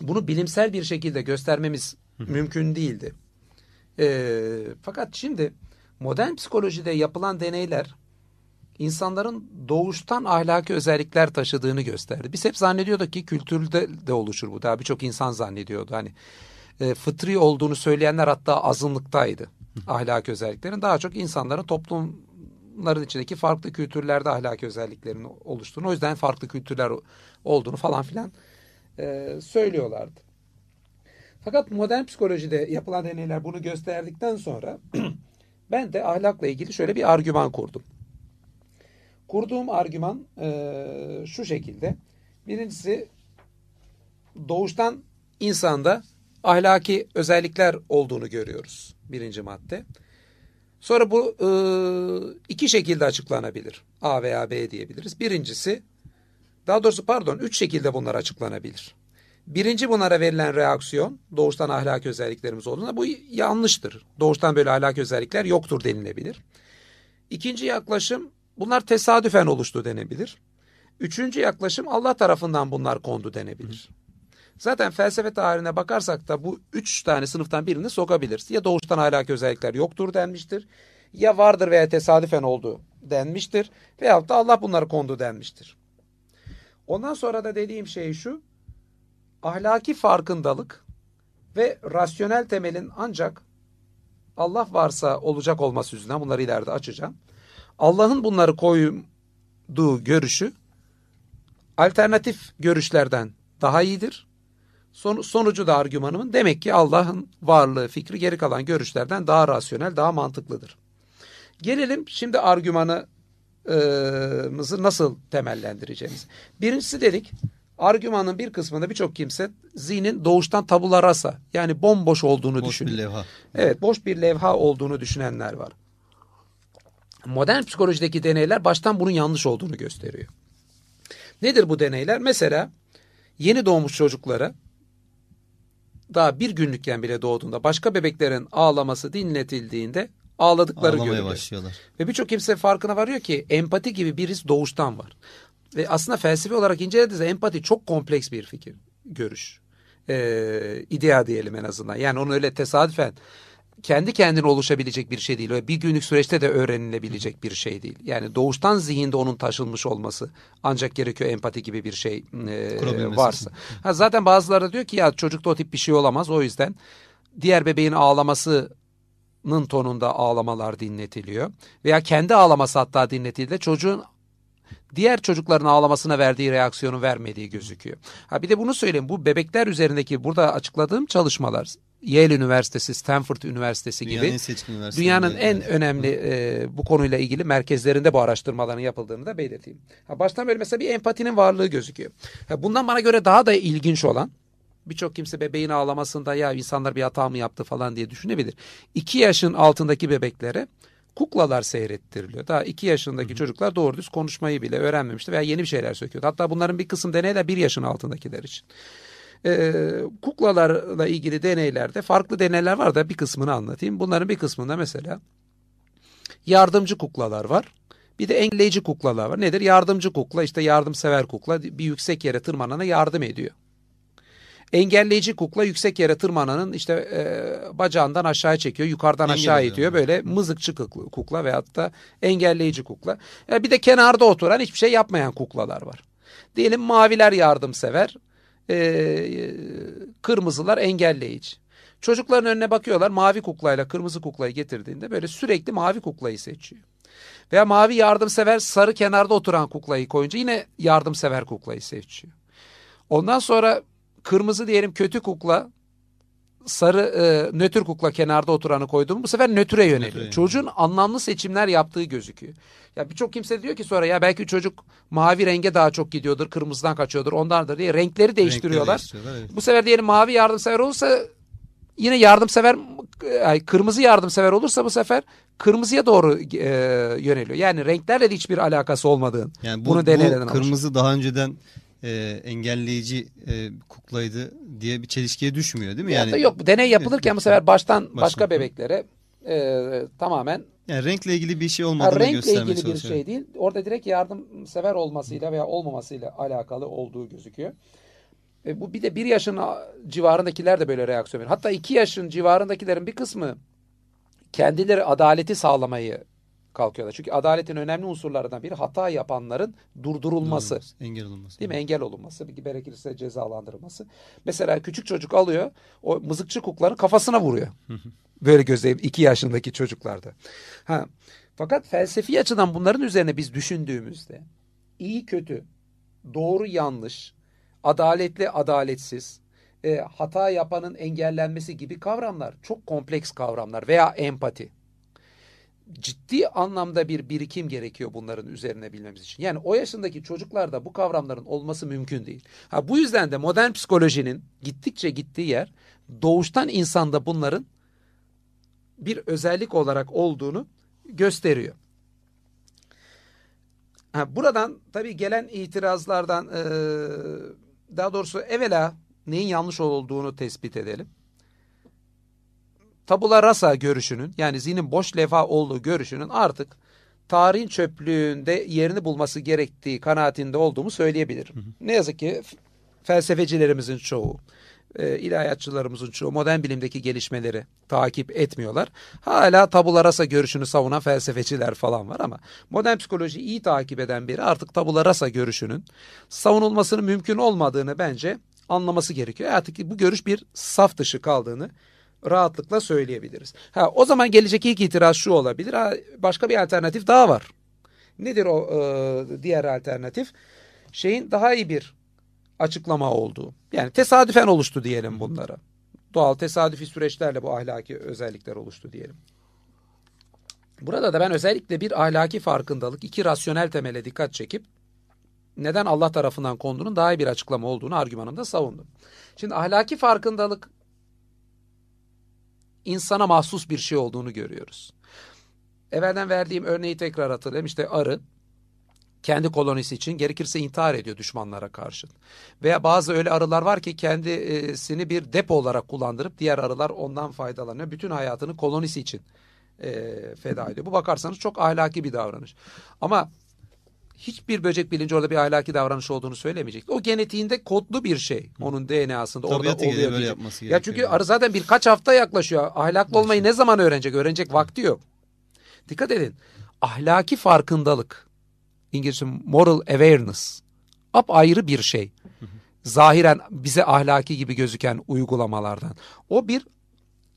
bunu bilimsel bir şekilde göstermemiz mümkün değildi. E, fakat şimdi modern psikolojide yapılan deneyler insanların doğuştan ahlaki özellikler taşıdığını gösterdi. Biz hep zannediyorduk ki kültürde de oluşur bu. Daha birçok insan zannediyordu. Hani e, fıtri olduğunu söyleyenler hatta azınlıktaydı. Ahlaki özelliklerin daha çok insanların toplumların içindeki farklı kültürlerde ahlaki özelliklerin oluştuğunu, o yüzden farklı kültürler olduğunu falan filan e, söylüyorlardı. Fakat modern psikolojide yapılan deneyler bunu gösterdikten sonra [CLEARS THROAT] ben de ahlakla ilgili şöyle bir argüman kurdum. Kurduğum argüman e, şu şekilde. Birincisi doğuştan insanda ahlaki özellikler olduğunu görüyoruz. Birinci madde. Sonra bu e, iki şekilde açıklanabilir. A veya B diyebiliriz. Birincisi, daha doğrusu pardon, üç şekilde bunlar açıklanabilir. Birinci bunlara verilen reaksiyon, doğuştan ahlaki özelliklerimiz olduğunda bu yanlıştır. Doğuştan böyle ahlaki özellikler yoktur denilebilir. İkinci yaklaşım, bunlar tesadüfen oluştu denebilir. Üçüncü yaklaşım, Allah tarafından bunlar kondu denebilir. Zaten felsefe tarihine bakarsak da bu üç tane sınıftan birini sokabiliriz. Ya doğuştan ahlaki özellikler yoktur denmiştir. Ya vardır veya tesadüfen oldu denmiştir. Veyahut da Allah bunları kondu denmiştir. Ondan sonra da dediğim şey şu. Ahlaki farkındalık ve rasyonel temelin ancak Allah varsa olacak olması yüzünden bunları ileride açacağım. Allah'ın bunları koyduğu görüşü alternatif görüşlerden daha iyidir. Son, sonucu da argümanımın demek ki Allah'ın varlığı fikri geri kalan görüşlerden daha rasyonel, daha mantıklıdır. Gelelim şimdi argümanı mızı nasıl temellendireceğimiz. Birincisi dedik argümanın bir kısmında birçok kimse zihnin doğuştan tabula rasa yani bomboş olduğunu boş düşünüyor. Boş bir levha. Evet boş bir levha olduğunu düşünenler var. Modern psikolojideki deneyler baştan bunun yanlış olduğunu gösteriyor. Nedir bu deneyler? Mesela yeni doğmuş çocuklara daha bir günlükken bile doğduğunda başka bebeklerin ağlaması dinletildiğinde ağladıkları Ağlamaya görülüyor. başlıyorlar. Ve birçok kimse farkına varıyor ki empati gibi bir his doğuştan var. Ve aslında felsefi olarak incelediğinizde empati çok kompleks bir fikir, görüş. Ee, idea diyelim en azından. Yani onu öyle tesadüfen kendi kendine oluşabilecek bir şey değil. Öyle bir günlük süreçte de öğrenilebilecek bir şey değil. Yani doğuştan zihinde onun taşınmış olması ancak gerekiyor empati gibi bir şey e, varsa. Ha, zaten bazıları diyor ki ya çocukta o tip bir şey olamaz. O yüzden diğer bebeğin ağlamasının tonunda ağlamalar dinletiliyor. Veya kendi ağlaması hatta dinletildi. Çocuğun diğer çocukların ağlamasına verdiği reaksiyonu vermediği gözüküyor. Ha bir de bunu söyleyeyim. Bu bebekler üzerindeki burada açıkladığım çalışmalar Yale Üniversitesi, Stanford Üniversitesi dünyanın gibi en dünyanın en önemli e, bu konuyla ilgili merkezlerinde bu araştırmaların yapıldığını da belirteyim. Ha, baştan böyle mesela bir empatinin varlığı gözüküyor. Ha, bundan bana göre daha da ilginç olan birçok kimse bebeğin ağlamasında ya insanlar bir hata mı yaptı falan diye düşünebilir. 2 yaşın altındaki bebeklere kuklalar seyrettiriliyor. Daha 2 yaşındaki çocuklar doğru düz konuşmayı bile öğrenmemişti veya yeni bir şeyler söküyordu. Hatta bunların bir kısım deneyler 1 yaşın altındakiler için. Ee, kuklalarla ilgili deneylerde farklı deneyler var da bir kısmını anlatayım. Bunların bir kısmında mesela yardımcı kuklalar var. Bir de engelleyici kuklalar var. Nedir? Yardımcı kukla işte yardımsever kukla bir yüksek yere tırmanana yardım ediyor. Engelleyici kukla yüksek yere tırmananın işte e, bacağından aşağıya çekiyor, yukarıdan Engel aşağı oluyor. itiyor. Böyle mızıkçı kukla, kukla veyahut da engelleyici kukla. E, bir de kenarda oturan hiçbir şey yapmayan kuklalar var. Diyelim maviler yardımsever, e, kırmızılar engelleyici. Çocukların önüne bakıyorlar mavi kuklayla kırmızı kuklayı getirdiğinde böyle sürekli mavi kuklayı seçiyor. Veya mavi yardımsever sarı kenarda oturan kuklayı koyunca yine yardımsever kuklayı seçiyor. Ondan sonra kırmızı diyelim kötü kukla sarı e, nötr kukla kenarda oturanı koydum. Bu sefer nötre yöneliyor. yöneliyor. Çocuğun anlamlı seçimler yaptığı gözüküyor. Ya birçok kimse diyor ki sonra ya belki çocuk mavi renge daha çok gidiyordur, kırmızıdan kaçıyordur, ondandır diye renkleri değiştiriyorlar. değiştiriyorlar, evet. Bu sefer diyelim mavi yardımsever olursa yine yardımsever ay, kırmızı yardımsever olursa bu sefer kırmızıya doğru e, yöneliyor. Yani renklerle de hiçbir alakası olmadığını Yani bu, bunu bu deneylerden kırmızı daha önceden e, engelleyici e, kuklaydı diye bir çelişkiye düşmüyor değil mi? Yani, Yani yok bu deney yapılırken bu sefer baştan başka Baştan. bebeklere e, tamamen yani renkle ilgili bir şey olmadığını renkle göstermeye ilgili bir şey değil. Orada direkt yardımsever olmasıyla veya olmamasıyla alakalı olduğu gözüküyor. E, bu bir de bir yaşın civarındakiler de böyle reaksiyon veriyor. Hatta iki yaşın civarındakilerin bir kısmı kendileri adaleti sağlamayı kalkıyorlar. Çünkü adaletin önemli unsurlarından biri hata yapanların durdurulması. Olmaz, Engel olması. Değil mi? Engel olunması, bir gerekirse cezalandırılması. Mesela küçük çocuk alıyor, o mızıkçı kukların kafasına vuruyor. [LAUGHS] Böyle gözleyip iki yaşındaki çocuklarda. Ha. Fakat felsefi açıdan bunların üzerine biz düşündüğümüzde iyi kötü, doğru yanlış, adaletli adaletsiz, e, hata yapanın engellenmesi gibi kavramlar çok kompleks kavramlar veya empati ciddi anlamda bir birikim gerekiyor bunların üzerine bilmemiz için. Yani o yaşındaki çocuklarda bu kavramların olması mümkün değil. Ha bu yüzden de modern psikolojinin gittikçe gittiği yer doğuştan insanda bunların bir özellik olarak olduğunu gösteriyor. Ha, buradan tabii gelen itirazlardan daha doğrusu evvela neyin yanlış olduğunu tespit edelim tabula rasa görüşünün yani zihnin boş levha olduğu görüşünün artık tarihin çöplüğünde yerini bulması gerektiği kanaatinde olduğumu söyleyebilirim. Ne yazık ki felsefecilerimizin çoğu, e, ilahiyatçılarımızın çoğu modern bilimdeki gelişmeleri takip etmiyorlar. Hala tabula rasa görüşünü savunan felsefeciler falan var ama modern psikolojiyi iyi takip eden biri artık tabula rasa görüşünün savunulmasının mümkün olmadığını bence anlaması gerekiyor. Artık bu görüş bir saf dışı kaldığını rahatlıkla söyleyebiliriz. Ha, o zaman gelecek ilk itiraz şu olabilir. Ha, başka bir alternatif daha var. Nedir o e, diğer alternatif? Şeyin daha iyi bir açıklama olduğu. Yani tesadüfen oluştu diyelim bunlara. Doğal tesadüfi süreçlerle bu ahlaki özellikler oluştu diyelim. Burada da ben özellikle bir ahlaki farkındalık, iki rasyonel temele dikkat çekip neden Allah tarafından konduğunun daha iyi bir açıklama olduğunu argümanımda savundum. Şimdi ahlaki farkındalık insana mahsus bir şey olduğunu görüyoruz. Evvelden verdiğim örneği tekrar hatırlayayım. İşte arı kendi kolonisi için gerekirse intihar ediyor düşmanlara karşı. Veya bazı öyle arılar var ki kendisini bir depo olarak kullandırıp diğer arılar ondan faydalanıyor. Bütün hayatını kolonisi için e, feda ediyor. Bu bakarsanız çok ahlaki bir davranış. Ama hiçbir böcek bilinci orada bir ahlaki davranış olduğunu söylemeyecek. O genetiğinde kodlu bir şey. Onun DNA'sında orada oluyor. böyle diyecek. yapması Ya çünkü yani. arı zaten birkaç hafta yaklaşıyor. Ahlaklı olmayı ne zaman öğrenecek? Öğrenecek vakti yok. Dikkat edin. Ahlaki farkındalık. İngilizce moral awareness. ayrı bir şey. Zahiren bize ahlaki gibi gözüken uygulamalardan. O bir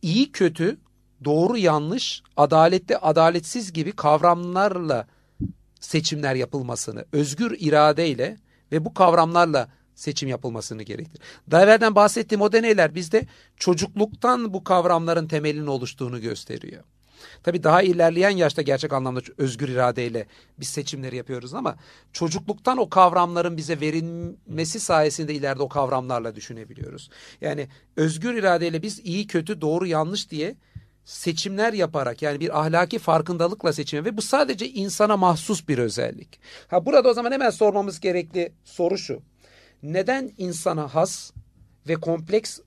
iyi kötü, doğru yanlış, adaletli adaletsiz gibi kavramlarla seçimler yapılmasını, özgür iradeyle ve bu kavramlarla seçim yapılmasını gerektirir. Daha evvelden bahsettiğim o deneyler bizde çocukluktan bu kavramların temelinin oluştuğunu gösteriyor. Tabii daha ilerleyen yaşta gerçek anlamda özgür iradeyle biz seçimleri yapıyoruz ama çocukluktan o kavramların bize verilmesi sayesinde ileride o kavramlarla düşünebiliyoruz. Yani özgür iradeyle biz iyi, kötü, doğru, yanlış diye seçimler yaparak yani bir ahlaki farkındalıkla seçim ve bu sadece insana mahsus bir özellik. Ha burada o zaman hemen sormamız gerekli soru şu. Neden insana has ve kompleks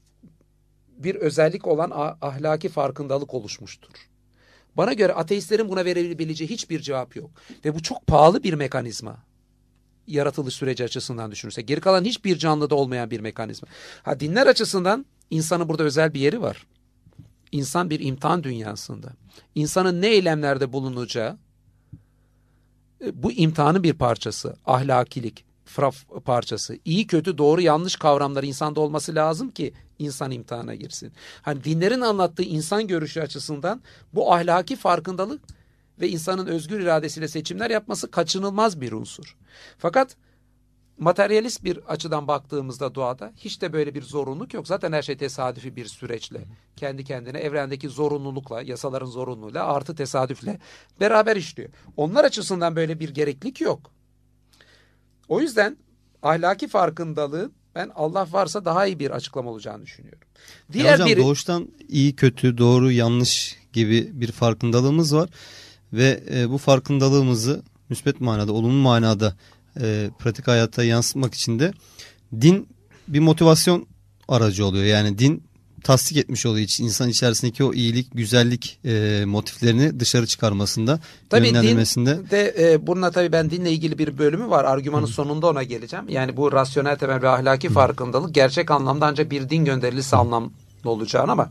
bir özellik olan ahlaki farkındalık oluşmuştur? Bana göre ateistlerin buna verebileceği hiçbir cevap yok. Ve bu çok pahalı bir mekanizma. Yaratılış süreci açısından düşünürsek. Geri kalan hiçbir canlıda olmayan bir mekanizma. Ha dinler açısından insanın burada özel bir yeri var. İnsan bir imtihan dünyasında. İnsanın ne eylemlerde bulunacağı e, bu imtihanın bir parçası. Ahlakilik parçası. İyi kötü doğru yanlış kavramlar insanda olması lazım ki insan imtihana girsin. Hani dinlerin anlattığı insan görüşü açısından bu ahlaki farkındalık ve insanın özgür iradesiyle seçimler yapması kaçınılmaz bir unsur. Fakat materyalist bir açıdan baktığımızda doğada hiç de böyle bir zorunluluk yok. Zaten her şey tesadüfi bir süreçle, kendi kendine evrendeki zorunlulukla, yasaların zorunluluğuyla artı tesadüfle beraber işliyor. Onlar açısından böyle bir gereklilik yok. O yüzden ahlaki farkındalığı ben Allah varsa daha iyi bir açıklama olacağını düşünüyorum. Diğer ya hocam biri... doğuştan iyi kötü doğru yanlış gibi bir farkındalığımız var ve e, bu farkındalığımızı müsbet manada olumlu manada e, pratik hayata yansıtmak için de din bir motivasyon aracı oluyor. Yani din tasdik etmiş oluyor için insan içerisindeki o iyilik, güzellik e, motiflerini dışarı çıkarmasında, tabii yönlendirmesinde. Din de e, bununla tabii ben dinle ilgili bir bölümü var. Argümanın Hı. sonunda ona geleceğim. Yani bu rasyonel temel ve ahlaki Hı. farkındalık gerçek anlamda ancak bir din gönderilisi Hı. anlamlı olacağını ama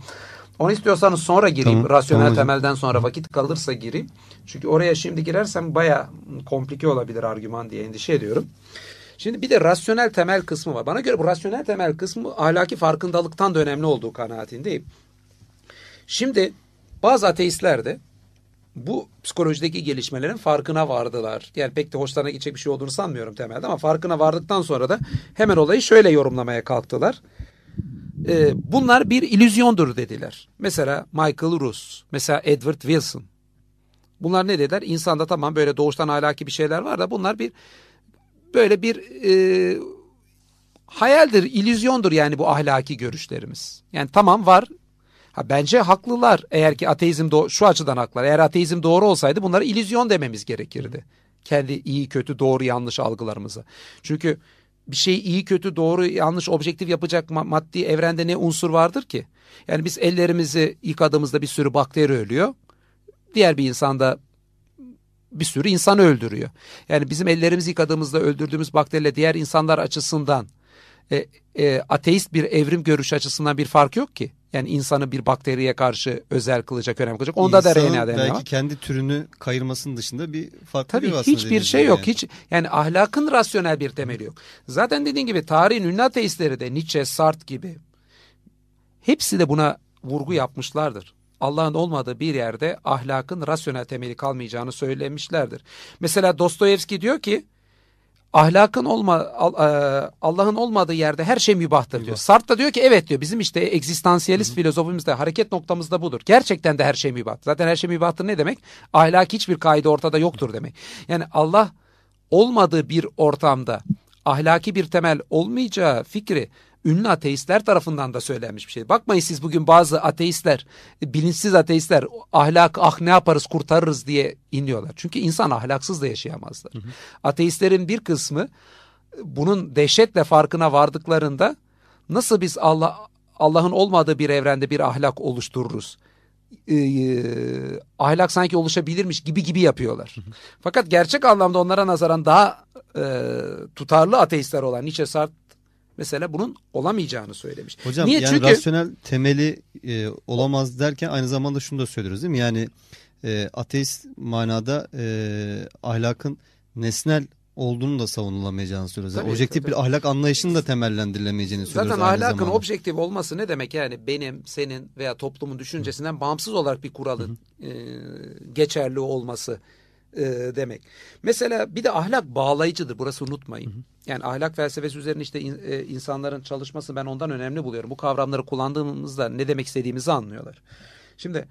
onu istiyorsanız sonra gireyim. Tamam, Rasyonel tamam. temelden sonra vakit kalırsa gireyim. Çünkü oraya şimdi girersem baya komplike olabilir argüman diye endişe ediyorum. Şimdi bir de rasyonel temel kısmı var. Bana göre bu rasyonel temel kısmı ahlaki farkındalıktan da önemli olduğu kanaatindeyim. Şimdi bazı ateistler de bu psikolojideki gelişmelerin farkına vardılar. Yani pek de hoşlarına gidecek bir şey olduğunu sanmıyorum temelde ama farkına vardıktan sonra da hemen olayı şöyle yorumlamaya kalktılar. Ee, bunlar bir illüzyondur dediler. Mesela Michael Rus, mesela Edward Wilson. Bunlar ne dediler? İnsanda tamam böyle doğuştan ahlaki bir şeyler var da bunlar bir böyle bir e, hayaldir, illüzyondur yani bu ahlaki görüşlerimiz. Yani tamam var. Ha, bence haklılar eğer ki ateizm do şu açıdan haklılar. Eğer ateizm doğru olsaydı bunlara illüzyon dememiz gerekirdi. Kendi iyi kötü doğru yanlış algılarımızı. Çünkü bir şey iyi kötü doğru yanlış objektif yapacak maddi evrende ne unsur vardır ki? Yani biz ellerimizi yıkadığımızda bir sürü bakteri ölüyor. Diğer bir insanda bir sürü insan öldürüyor. Yani bizim ellerimizi yıkadığımızda öldürdüğümüz bakteriyle diğer insanlar açısından e, e, ateist bir evrim görüş açısından bir fark yok ki. Yani insanı bir bakteriye karşı özel kılacak, önemli kılacak. Onda İnsanın da RNA belki var. kendi türünü kayırmasının dışında bir farklı Tabii bir hiçbir şey yok. Yani. Hiç yani ahlakın rasyonel bir temeli yok. Zaten dediğin gibi tarihin ünlü ateistleri de Nietzsche, Sartre gibi hepsi de buna vurgu yapmışlardır. Allah'ın olmadığı bir yerde ahlakın rasyonel temeli kalmayacağını söylemişlerdir. Mesela Dostoyevski diyor ki ahlakın olma e, Allah'ın olmadığı yerde her şey mübahtır diyor. Sartre da diyor ki evet diyor bizim işte egzistansiyelist filozofumuzda hareket noktamızda budur. Gerçekten de her şey mübahtır. Zaten her şey mübahtır ne demek? Ahlak hiçbir kaide ortada yoktur demek. Yani Allah olmadığı bir ortamda ahlaki bir temel olmayacağı fikri ünlü ateistler tarafından da söylenmiş bir şey. Bakmayın siz bugün bazı ateistler, bilinçsiz ateistler ahlak ah ne yaparız kurtarırız diye iniyorlar. Çünkü insan ahlaksız da yaşayamazlar. Hı hı. Ateistlerin bir kısmı bunun dehşetle farkına vardıklarında nasıl biz Allah Allah'ın olmadığı bir evrende bir ahlak oluştururuz? Ee, ahlak sanki oluşabilirmiş gibi gibi yapıyorlar. Hı hı. Fakat gerçek anlamda onlara nazaran daha e, tutarlı ateistler olan Nietzsche, Sartre mesela bunun olamayacağını söylemiş. Hocam Niye? yani Çünkü... rasyonel temeli e, olamaz derken aynı zamanda şunu da söylüyoruz değil mi? Yani e, ateist manada e, ahlakın nesnel olduğunu da savunulamayacağını söylüyoruz. Tabii, objektif tabii. bir ahlak anlayışının da temellendirilemeyeceğini söylüyoruz. Zaten ahlakın zamanda. objektif olması ne demek? Yani benim, senin veya toplumun düşüncesinden Hı. bağımsız olarak bir kuralın E, geçerli olması e, demek. Mesela bir de ahlak bağlayıcıdır. Burası unutmayın. Hı hı. Yani ahlak felsefesi üzerine işte in, e, insanların çalışması ben ondan önemli buluyorum. Bu kavramları kullandığımızda ne demek istediğimizi anlıyorlar. Şimdi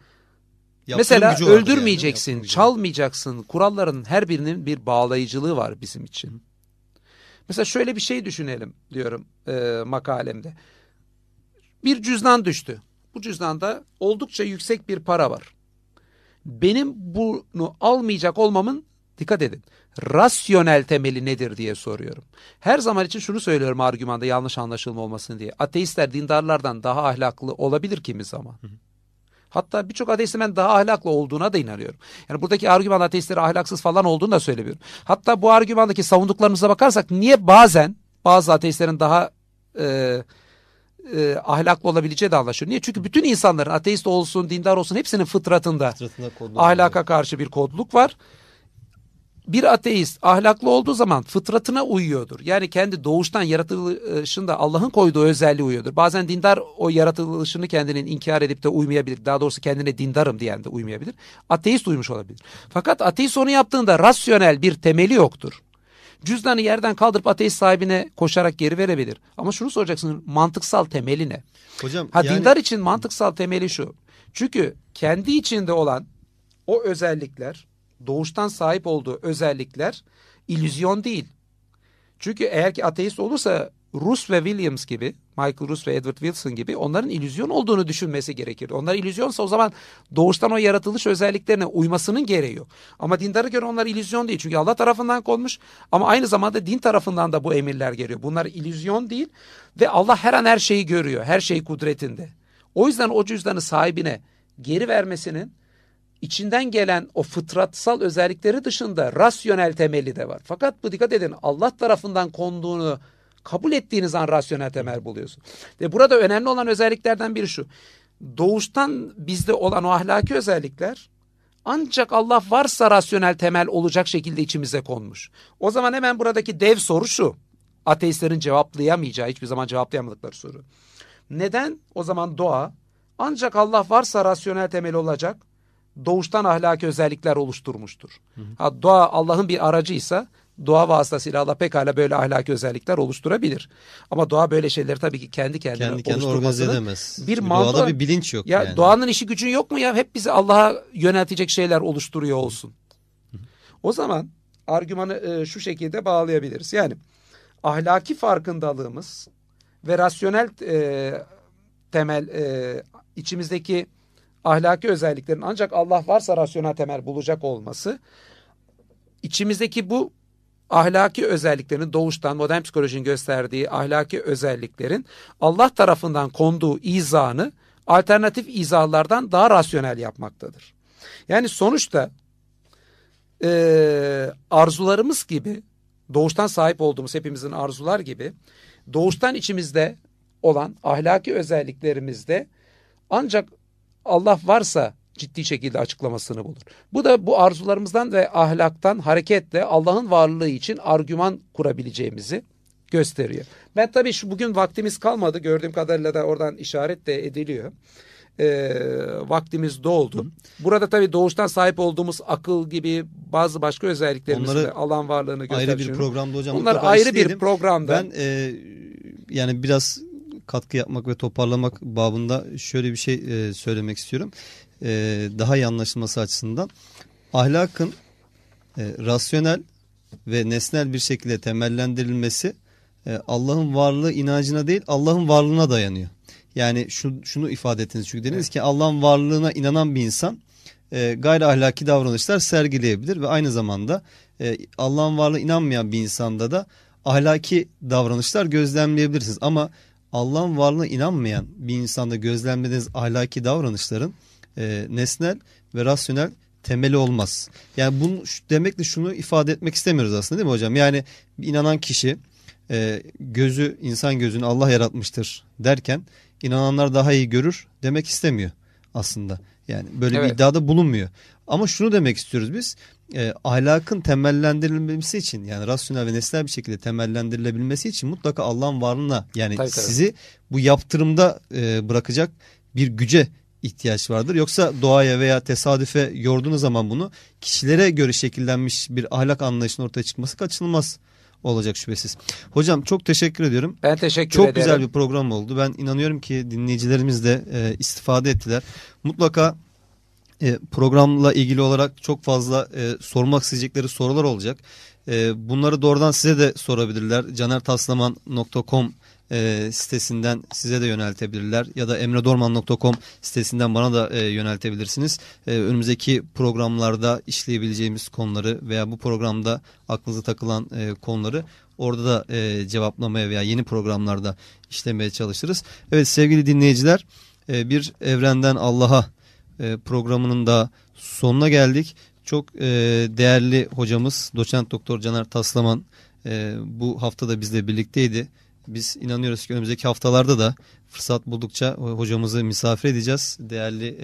Mesela gücü vardır öldürmeyeceksin, yani, yaptırım çalmayacaksın. Kuralların her birinin bir bağlayıcılığı var bizim için. Mesela şöyle bir şey düşünelim diyorum e, makalemde. Bir cüzdan düştü. Bu cüzdanda oldukça yüksek bir para var. Benim bunu almayacak olmamın dikkat edin. Rasyonel temeli nedir diye soruyorum. Her zaman için şunu söylüyorum argümanda yanlış anlaşılma olmasın diye. Ateistler dindarlardan daha ahlaklı olabilir kimi zaman. Hatta birçok ateistin ben daha ahlaklı olduğuna da inanıyorum. Yani buradaki argüman ateistleri ahlaksız falan olduğunu da söylemiyorum. Hatta bu argümandaki savunduklarımıza bakarsak niye bazen bazı ateistlerin daha e, e, ahlaklı olabileceği de anlaşılıyor. Niye? Çünkü bütün insanların ateist olsun, dindar olsun hepsinin fıtratında ahlaka karşı bir kodluk var. Bir ateist ahlaklı olduğu zaman fıtratına uyuyordur. Yani kendi doğuştan yaratılışında Allah'ın koyduğu özelliği uyuyordur. Bazen dindar o yaratılışını kendinin inkar edip de uymayabilir. Daha doğrusu kendine dindarım diyen de uymayabilir. Ateist uymuş olabilir. Fakat ateist onu yaptığında rasyonel bir temeli yoktur. Cüzdanı yerden kaldırıp ateist sahibine koşarak geri verebilir. Ama şunu soracaksın mantıksal temeli ne? Hocam Ha yani dindar için mantıksal temeli şu. Çünkü kendi içinde olan o özellikler, doğuştan sahip olduğu özellikler illüzyon değil. Çünkü eğer ki ateist olursa Rus ve Williams gibi, Michael Rus ve Edward Wilson gibi onların illüzyon olduğunu düşünmesi gerekir. Onlar illüzyonsa o zaman doğuştan o yaratılış özelliklerine uymasının gereği yok. Ama dindara göre onlar illüzyon değil. Çünkü Allah tarafından konmuş ama aynı zamanda din tarafından da bu emirler geliyor. Bunlar illüzyon değil ve Allah her an her şeyi görüyor. Her şey kudretinde. O yüzden o cüzdanı sahibine geri vermesinin içinden gelen o fıtratsal özellikleri dışında rasyonel temeli de var. Fakat bu dikkat edin Allah tarafından konduğunu kabul ettiğiniz an rasyonel temel buluyorsun. Ve burada önemli olan özelliklerden biri şu. Doğuştan bizde olan o ahlaki özellikler ancak Allah varsa rasyonel temel olacak şekilde içimize konmuş. O zaman hemen buradaki dev soru şu. Ateistlerin cevaplayamayacağı, hiçbir zaman cevaplayamadıkları soru. Neden o zaman doğa ancak Allah varsa rasyonel temel olacak? Doğuştan ahlaki özellikler oluşturmuştur. Ha, doğa Allah'ın bir aracıysa doğa vasıtasıyla Allah pekala böyle ahlaki özellikler oluşturabilir. Ama doğa böyle şeyleri tabii ki kendi kendine kendi kendine organize edemez. bir Çünkü mantığı- doğada bir bilinç yok ya yani. doğanın işi gücün yok mu ya? Hep bizi Allah'a yöneltecek şeyler oluşturuyor olsun. O zaman argümanı e, şu şekilde bağlayabiliriz. Yani ahlaki farkındalığımız ve rasyonel e, temel e, içimizdeki ahlaki özelliklerin ancak Allah varsa rasyonel temel bulacak olması içimizdeki bu ahlaki özelliklerin doğuştan modern psikolojinin gösterdiği ahlaki özelliklerin Allah tarafından konduğu izahını alternatif izahlardan daha rasyonel yapmaktadır. Yani sonuçta e, arzularımız gibi doğuştan sahip olduğumuz hepimizin arzular gibi doğuştan içimizde olan ahlaki özelliklerimizde ancak Allah varsa ciddi şekilde açıklamasını bulur. Bu da bu arzularımızdan ve ahlaktan hareketle Allah'ın varlığı için argüman kurabileceğimizi gösteriyor. Ben tabii şu bugün vaktimiz kalmadı. Gördüğüm kadarıyla da oradan işaret de ediliyor. Ee, vaktimiz doldu. Burada tabii doğuştan sahip olduğumuz akıl gibi bazı başka özelliklerimizi Onları alan varlığını ayrı gösteriyor. bir programda hocam. Mutlaka ayrı bir işleyelim. programda. Ben e, yani biraz katkı yapmak ve toparlamak babında şöyle bir şey e, söylemek istiyorum. E, daha iyi anlaşılması açısından. Ahlakın e, rasyonel ve nesnel bir şekilde temellendirilmesi e, Allah'ın varlığı inancına değil Allah'ın varlığına dayanıyor. Yani şu, şunu ifade ettiniz çünkü dediniz ki Allah'ın varlığına inanan bir insan e, gayri ahlaki davranışlar sergileyebilir ve aynı zamanda e, Allah'ın varlığına inanmayan bir insanda da ahlaki davranışlar gözlemleyebilirsiniz. Ama Allah'ın varlığına inanmayan bir insanda gözlemlediğiniz ahlaki davranışların e, nesnel ve rasyonel temeli olmaz. Yani bunu demekle şunu ifade etmek istemiyoruz aslında değil mi hocam? Yani bir inanan kişi e, gözü insan gözünü Allah yaratmıştır derken inananlar daha iyi görür demek istemiyor aslında. Yani böyle Evet. bir iddiada bulunmuyor. Ama şunu demek istiyoruz biz. E, ahlakın temellendirilmesi için yani rasyonel ve nesnel bir şekilde temellendirilebilmesi için mutlaka Allah'ın varlığına yani Tabii, tabii. sizi bu yaptırımda e, bırakacak bir güce ihtiyaç vardır. Yoksa doğaya veya tesadüfe yorduğunuz zaman bunu kişilere göre şekillenmiş bir ahlak anlayışının ortaya çıkması kaçınılmaz olacak şüphesiz. Hocam çok teşekkür ediyorum. Ben teşekkür Çok ederim. güzel bir program oldu. Ben inanıyorum ki dinleyicilerimiz de e, istifade ettiler. Mutlaka e, programla ilgili olarak çok fazla e, sormak isteyecekleri sorular olacak. E, bunları doğrudan size de sorabilirler. canertaslaman.com e, sitesinden size de yöneltebilirler ya da emredorman.com sitesinden bana da e, yöneltebilirsiniz. E, önümüzdeki programlarda işleyebileceğimiz konuları veya bu programda aklınıza takılan e, konuları orada da e, cevaplamaya veya yeni programlarda işlemeye çalışırız. Evet sevgili dinleyiciler e, bir evrenden Allah'a e, programının da sonuna geldik. Çok e, değerli hocamız doçent doktor Caner Taslaman e, bu hafta da bizle birlikteydi. Biz inanıyoruz ki önümüzdeki haftalarda da fırsat buldukça hocamızı misafir edeceğiz. Değerli